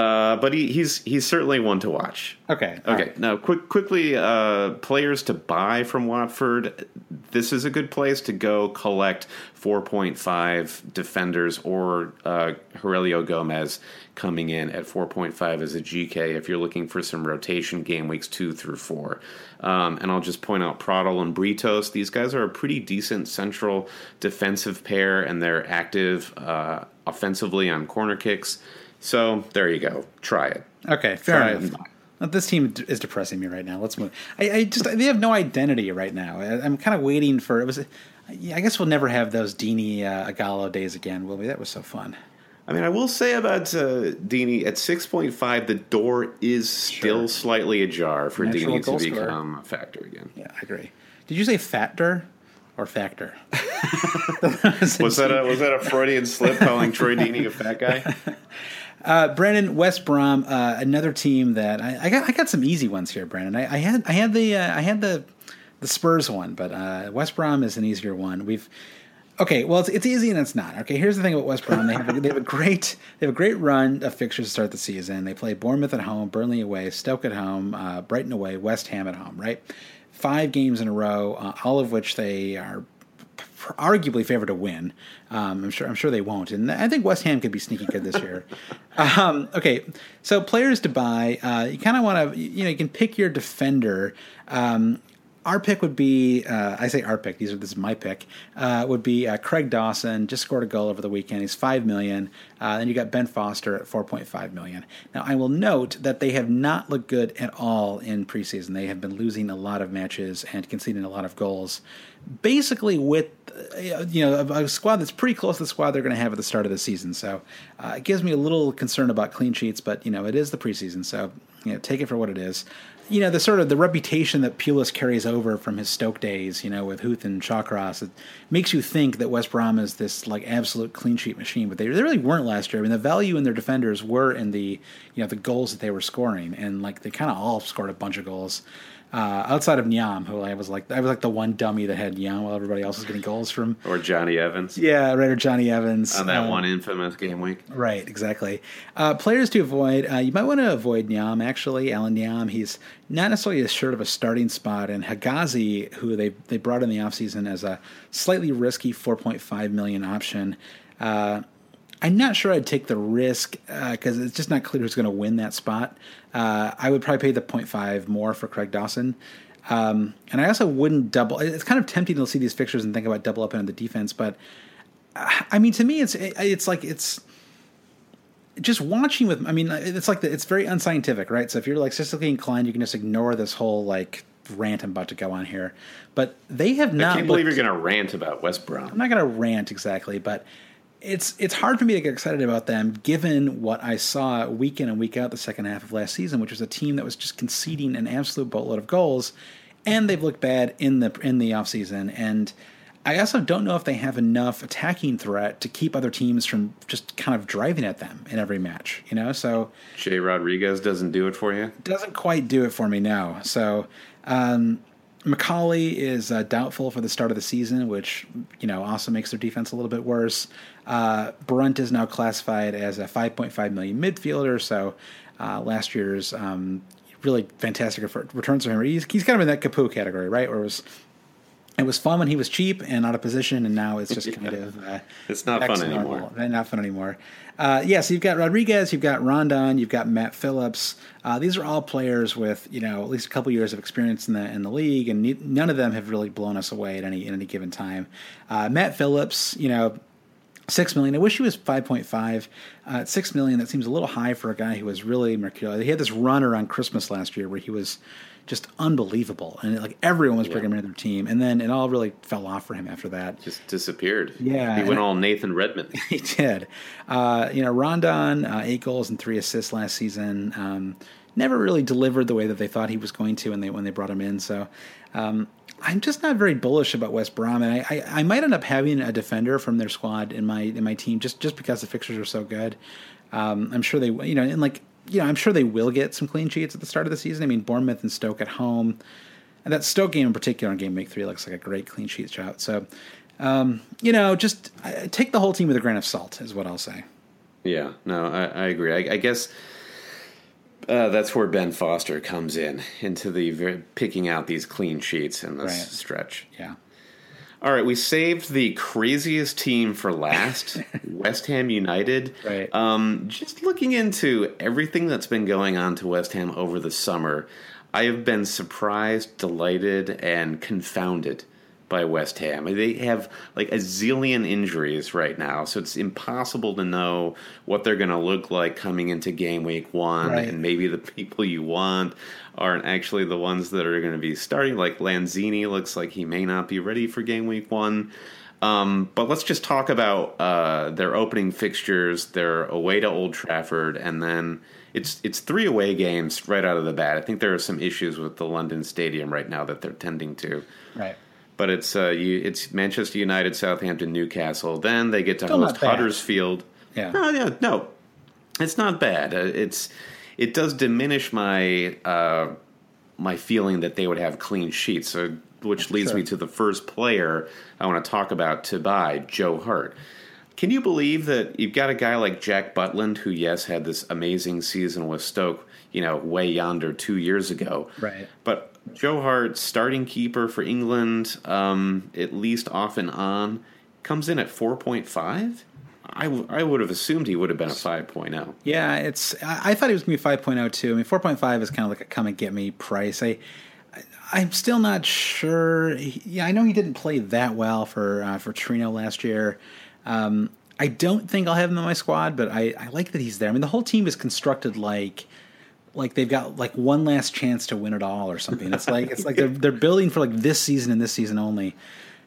Uh, but he, he's he's certainly one to watch. Okay. Okay, right. now quick, quickly, uh, players to buy from Watford. This is a good place to go collect 4.5 defenders or uh, Heurelho Gomes coming in at 4.5 as a GK if you're looking for some rotation game weeks two through four. Um, and I'll just point out Prödl and Britos. These guys are a pretty decent central defensive pair, and they're active uh, offensively on corner kicks. So there you go. Try it. Okay, fair Try enough. it. This team is depressing me right now. Let's move. I, I just they have no identity right now. I, I'm kind of waiting for it was. I guess we'll never have those Deeney uh, Ighalo days again, will we? That was so fun. I mean, I will say about uh, Deeney at six point five, the door is still Sure. slightly ajar for Natural Deeney to become a factor again. Yeah, I agree. Did you say factor or factor? Was that a was that a Freudian slip calling Troy Deeney a fat guy? Uh, Brandon West Brom, uh, another team that I, I got. I got some easy ones here, Brandon. I, I had I had the uh, I had the the Spurs one, but uh, West Brom is an easier one. We've okay. Well, it's, it's easy and it's not. Okay, here's the thing about West Brom. They have a, they have a great they have a great run of fixtures to start the season. They play Bournemouth at home, Burnley away, Stoke at home, uh, Brighton away, West Ham at home. Right, five games in a row, uh, all of which they are arguably favored to win. Um, I'm sure. I'm sure they won't, and I think West Ham could be sneaky good this year. um, okay, so players to buy. Uh, you kind of want to. You know, you can pick your defender. Um, our pick would be. Uh, I say our pick. These are this is my pick. Uh, would be uh, Craig Dawson. Just scored a goal over the weekend. He's five million. Uh, then you got Ben Foster at four point five million. Now I will note that they have not looked good at all in preseason. They have been losing a lot of matches and conceding a lot of goals. Basically, with you know a, a squad that's pretty close to the squad they're going to have at the start of the season. So uh, it gives me a little concern about clean sheets, but you know it is the preseason, so you know take it for what it is. You know the sort of the reputation that Pulis carries over from his Stoke days, you know, with Huth and Shawcross, it makes you think that West Brom is this like absolute clean sheet machine, but they, they really weren't last year. I mean, the value in their defenders were in the you know the goals that they were scoring, and like they kind of all scored a bunch of goals. Uh, outside of Nyom, who I was like, I was like the one dummy that had Nyom while everybody else was getting goals from. Or Johnny Evans Yeah, right, or Johnny Evans on that Uh, one infamous game week? Right, exactly. Uh, players to avoid. Uh, you might want to avoid Nyom, actually. Allan Nyom, he's not necessarily assured of a starting spot. And Hegazi, who they, they brought in the offseason as a slightly risky 4.5 million option. Uh, I'm not sure I'd take the risk because it's just not clear who's going to win that spot. Uh, I would probably pay the 0.5 more for Craig Dawson. Um, and I also wouldn't double. It's kind of tempting to see these fixtures and think about double up on the defense, but uh, I mean, to me, it's it's like it's just watching with i mean it's like the, it's very unscientific right so if you're like statistically inclined you can just ignore this whole like rant i'm about to go on here but they have not. I can't believe you're going to rant about West Brom. i'm not going to rant exactly but it's it's hard for me to get excited about them given what i saw week in and week out the second half of last season which was a team that was just conceding an absolute boatload of goals and they've looked bad in the in the offseason and I also don't know if they have enough attacking threat to keep other teams from just kind of driving at them in every match, you know? So Jay Rodriguez doesn't do it for you. doesn't quite do it for me now. So um, McAuley is uh, doubtful for the start of the season, which you know also makes their defense a little bit worse. Uh, Brunt is now classified as a 5.5 million midfielder. So uh, last year's um, really fantastic returns for him. He's, he's kind of in that Capoue category, right? Where it was It was fun when he was cheap and out of position, and now it's just kind of uh, It's not fun anymore. Not fun anymore. Uh, yeah, so you've got Rodriguez, you've got Rondon, you've got Matt Phillips. Uh, these are all players with you know at least a couple years of experience in the in the league, and ne- none of them have really blown us away at any at any given time. Uh, Matt Phillips, you know, Six million. I wish he was five point five. Uh, six million that seems a little high for a guy who was really mercurial. He had this run around Christmas last year where he was just unbelievable, and like everyone was bringing him into their team, and then it all really fell off for him after that. Just disappeared. Yeah, he went all Nathan Redmond. He did. Uh, you know, Rondon, uh, eight goals and three assists last season. Um, never really delivered the way that they thought he was going to when they when they brought him in. So um, I'm just not very bullish about West Brom, and I, I, I might end up having a defender from their squad in my in my team just just because the fixtures are so good. Um, I'm sure they you know and like you know I'm sure they will get some clean sheets at the start of the season. I mean Bournemouth and Stoke at home. And that Stoke game in particular, in game week three, looks like a great clean sheet shot. So, um, you know, just uh, take the whole team with a grain of salt, is what I'll say. Yeah, no, I, I agree. I, I guess uh, that's where Ben Foster comes in into the picking out these clean sheets in this Right. stretch. Yeah. All right, we saved the craziest team for last, West Ham United. Right. Um, just looking into everything that's been going on to West Ham over the summer, I have been surprised, delighted, and confounded by West Ham. They have like a zillion injuries right now, so it's impossible to know what they're going to look like coming into game week one, Right. and maybe the people you want aren't actually the ones that are going to be starting. Like Lanzini looks like he may not be ready for game week one. Um, but let's just talk about uh, their opening fixtures. They're away to Old Trafford, and then it's it's three away games right out of the bat. I think there are some issues with the London Stadium right now that they're tending to. Right. But it's uh, you, it's Manchester United, Southampton, Newcastle. Then they get to Still host. Huddersfield. Yeah. No, yeah, no, it's not bad. Uh, it's it does diminish my uh, my feeling that they would have clean sheets. So, which leads Sure. me to the first player I want to talk about to buy, Joe Hart. Can you believe that you've got a guy like Jack Butland, who yes had this amazing season with Stoke, you know, way yonder two years ago, Right. But Joe Hart, starting keeper for England, um, at least off and on, comes in at four point five. I, w- I would have assumed he would have been a oh. 5.0. Yeah, it's. I, thought he was going to be 5.0 too. I mean, 4.5 is kind of like a come and get me price. I, I I'm still not sure. Yeah, I know he didn't play that well for uh, for Torino last year. Um, I don't think I'll have him in my squad, but I, I like that he's there. I mean, the whole team is constructed like like they've got like one last chance to win it all or something. It's like it's like they're they're building for like this season and this season only.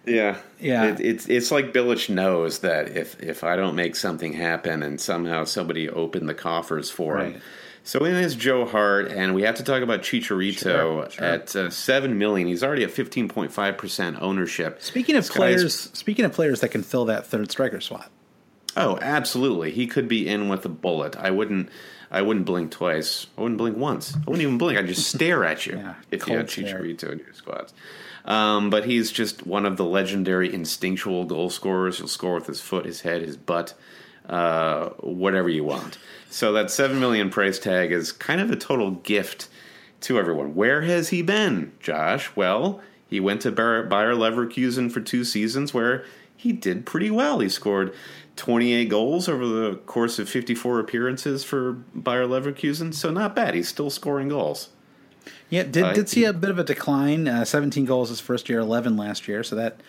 Yeah, Yeah. It, it's it's like Bilic knows that if if I don't make something happen and somehow somebody opened the coffers for Right. him. So in is Joe Hart, and we have to talk about Chicharito Sure, sure. at uh, seven million. He's already at fifteen point five percent ownership. Speaking of players, speaking of players that can fill that third striker slot. Oh, absolutely. He could be in with a bullet. I wouldn't. I wouldn't blink twice. I wouldn't blink once. I wouldn't even blink. I'd just stare at you Yeah, if you had. Chicharito in your squads. Um, but he's just one of the legendary instinctual goal scorers. He'll score with his foot, his head, his butt, uh, whatever you want. So that seven million price tag is kind of a total gift to everyone. Where has he been, Josh? Well, he went to Bayer Bayer Leverkusen for two seasons where he did pretty well. He scored 28 goals over the course of 54 appearances for Bayer Leverkusen, so not bad. He's still scoring goals. Yeah, did Uh, did see a bit of a decline. Uh, Seventeen goals his first year, eleven last year. So that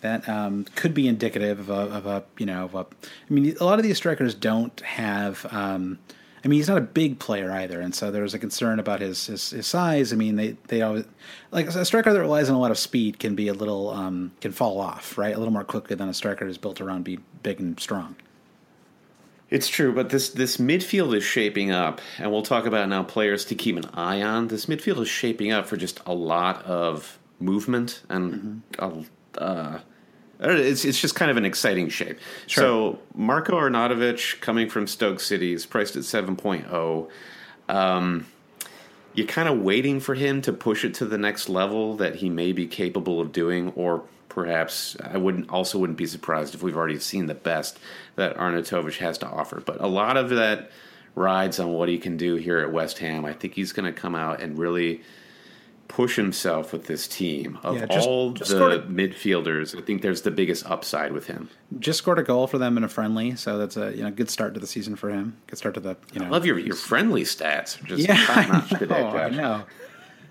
that um, could be indicative of a, of a you know of a. I mean, a lot of these strikers don't have. Um, I mean, he's not a big player either, and so there's a concern about his his, his size. I mean, they they always like a striker that relies on a lot of speed can be a little um, can fall off right a little more quickly than a striker who's built around be big and strong. It's true, but this this midfield is shaping up, and we'll talk about now players to keep an eye on. This midfield is shaping up for just a lot of movement, and Mm-hmm. uh, it's it's just kind of an exciting shape. So Marko Arnautovic, coming from Stoke City, is priced at 7.0. Um, you're kind of waiting for him to push it to the next level that he may be capable of doing, or perhaps I wouldn't also wouldn't be surprised if we've already seen the best that Arnautovic has to offer. But a lot of that rides on what he can do here at West Ham. I think he's going to come out and really push himself with this team. Of Yeah, just- all just the midfielders, I think there's the biggest upside with him. Just scored a goal for them in a friendly, so that's a you know good start to the season for him. Good start to the you know. I love your your friendly stats. Just yeah, I know. I know.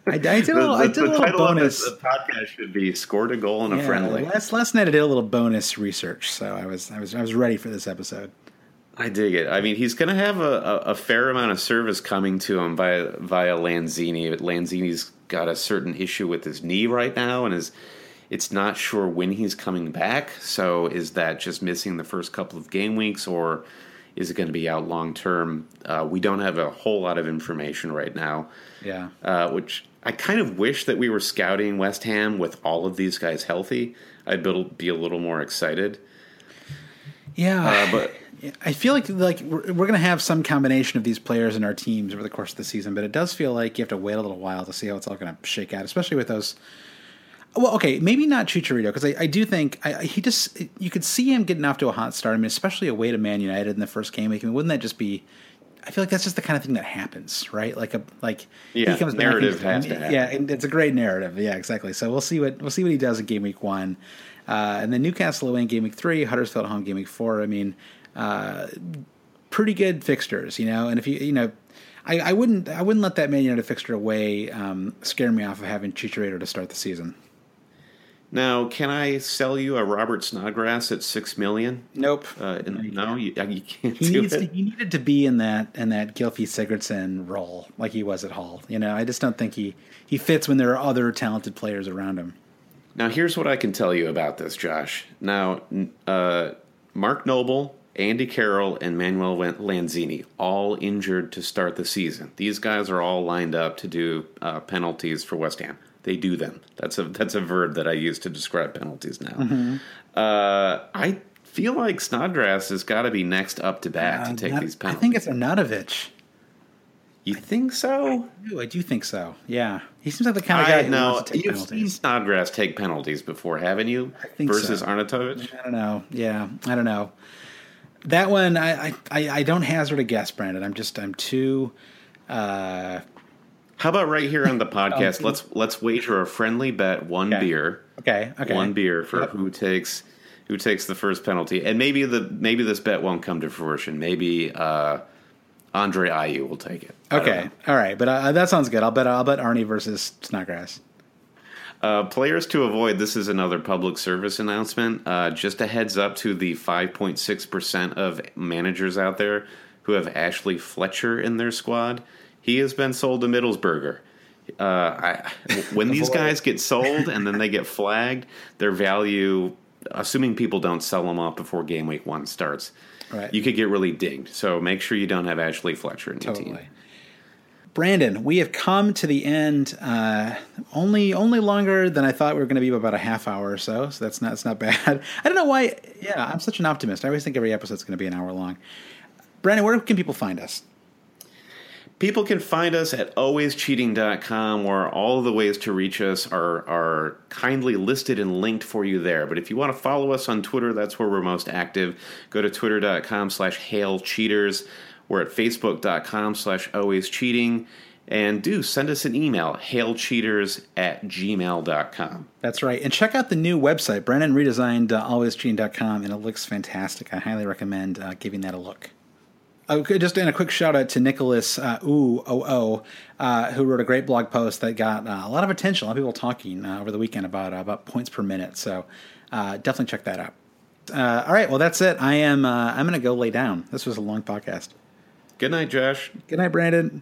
I, I did a The, little, I did a little title bonus. of the podcast should be "Scored a Goal in a Yeah, Friendly." Last last night I did a little bonus research, so I was I was I was ready for this episode. I dig it. I mean, he's going to have a, a, a fair amount of service coming to him via via Lanzini. But Lanzini's got a certain issue with his knee right now, and is it's not sure when he's coming back. So, is that just missing the first couple of game weeks, or is it going to be out long term? Uh, we don't have a whole lot of information right now. Yeah. uh, which I kind of wish that we were scouting West Ham with all of these guys healthy. I'd be, a little more excited. Yeah, Uh, but I feel like like we're, we're going to have some combination of these players in our teams over the course of the season, but it does feel like you have to wait a little while to see how it's all going to shake out, especially with those. Well, okay, maybe not Chicharito because I, I do think I, he just you could see him getting off to a hot start. I mean, especially away to Man United in the first game week. I mean, wouldn't that just be? I feel like that's just the kind of thing that happens, right? Like a like Yeah, back narrative and- has to happen. Yeah, and it's a great narrative. Yeah, exactly. So we'll see what we'll see what he does in game week one, uh, and then Newcastle away in game week three, Huddersfield at home game week four. I mean, uh, pretty good fixtures, you know. And if you you know, I, I wouldn't I wouldn't let that Man United fixture away um, scare me off of having Chicharito to start the season. Now, can I sell you a Robert Snodgrass at six million? Nope. Uh, in, no, you, uh, you can't he do needs it. to, he needed to be in that in that Gylfi Sigurdsson role like he was at Hull. You know, I just don't think he he fits when there are other talented players around him. Now, here's what I can tell you about this, Josh. Now, uh, Mark Noble, Andy Carroll, and Manuel Lanzini all injured to start the season. These guys are all lined up to do uh, penalties for West Ham. They do them. That's a that's a verb that I use to describe penalties now. Uh, I feel like Snodgrass has got to be next up to bat to take Not- these penalties. I think it's Arnautovic. you think so? I do, I do think so. Yeah, he seems like the kind of guy I who know wants to take you've seen penalties. Snodgrass take penalties before, haven't you? I think Versus so. Arnautovic. I don't know. Yeah, I don't know. That one, I, I, I I don't hazard a guess, Brandon. I'm just, I'm too. Uh, How about right here on the podcast? let's let's wager a friendly bet, one Okay. beer, okay, okay. one beer for Yep. who takes who takes the first penalty, and maybe the maybe this bet won't come to fruition. Maybe uh, Andre Ayew will take it. Okay, all right, but uh, that sounds good. I'll bet. I'll bet Arnie versus Snodgrass. Uh, players to avoid. This is another public service announcement. Uh, just a heads up to the 5.6 percent of managers out there who have Ashley Fletcher in their squad. He has been sold to Middlesbrough. Uh, I, when these guys get sold and then they get flagged, their value, assuming people don't sell them off before game week one starts, Right. you could get really dinged. So make sure you don't have Ashley Fletcher in your team. Brandon, we have come to the end. Uh, only only longer than I thought we were going to be, about a half hour or so. So that's not that's not bad. I don't know why. Yeah, I'm such an optimist. I always think every episode's going to be an hour long. Brandon, where can people find us? People can find us at alwayscheating.com where all the ways to reach us are, are kindly listed and linked for you there. But if you want to follow us on Twitter, that's where we're most active. Go to twitter.com slash hailcheaters. We're at facebook.com slash alwayscheating. And do send us an email, hailcheaters at gmail.com. That's right. And check out the new website. Brandon redesigned uh, alwayscheating.com, and it looks fantastic. I highly recommend uh, giving that a look. Okay, just in a quick shout out to Nicholas uh, Ooh O O, uh, who wrote a great blog post that got uh, a lot of attention. A lot of people talking uh, over the weekend about uh, about points per minute. So uh, definitely check that out. Uh, all right, well that's it. I am uh, I'm going to go lay down. This was a long podcast. Good night, Josh. Good night, Brandon.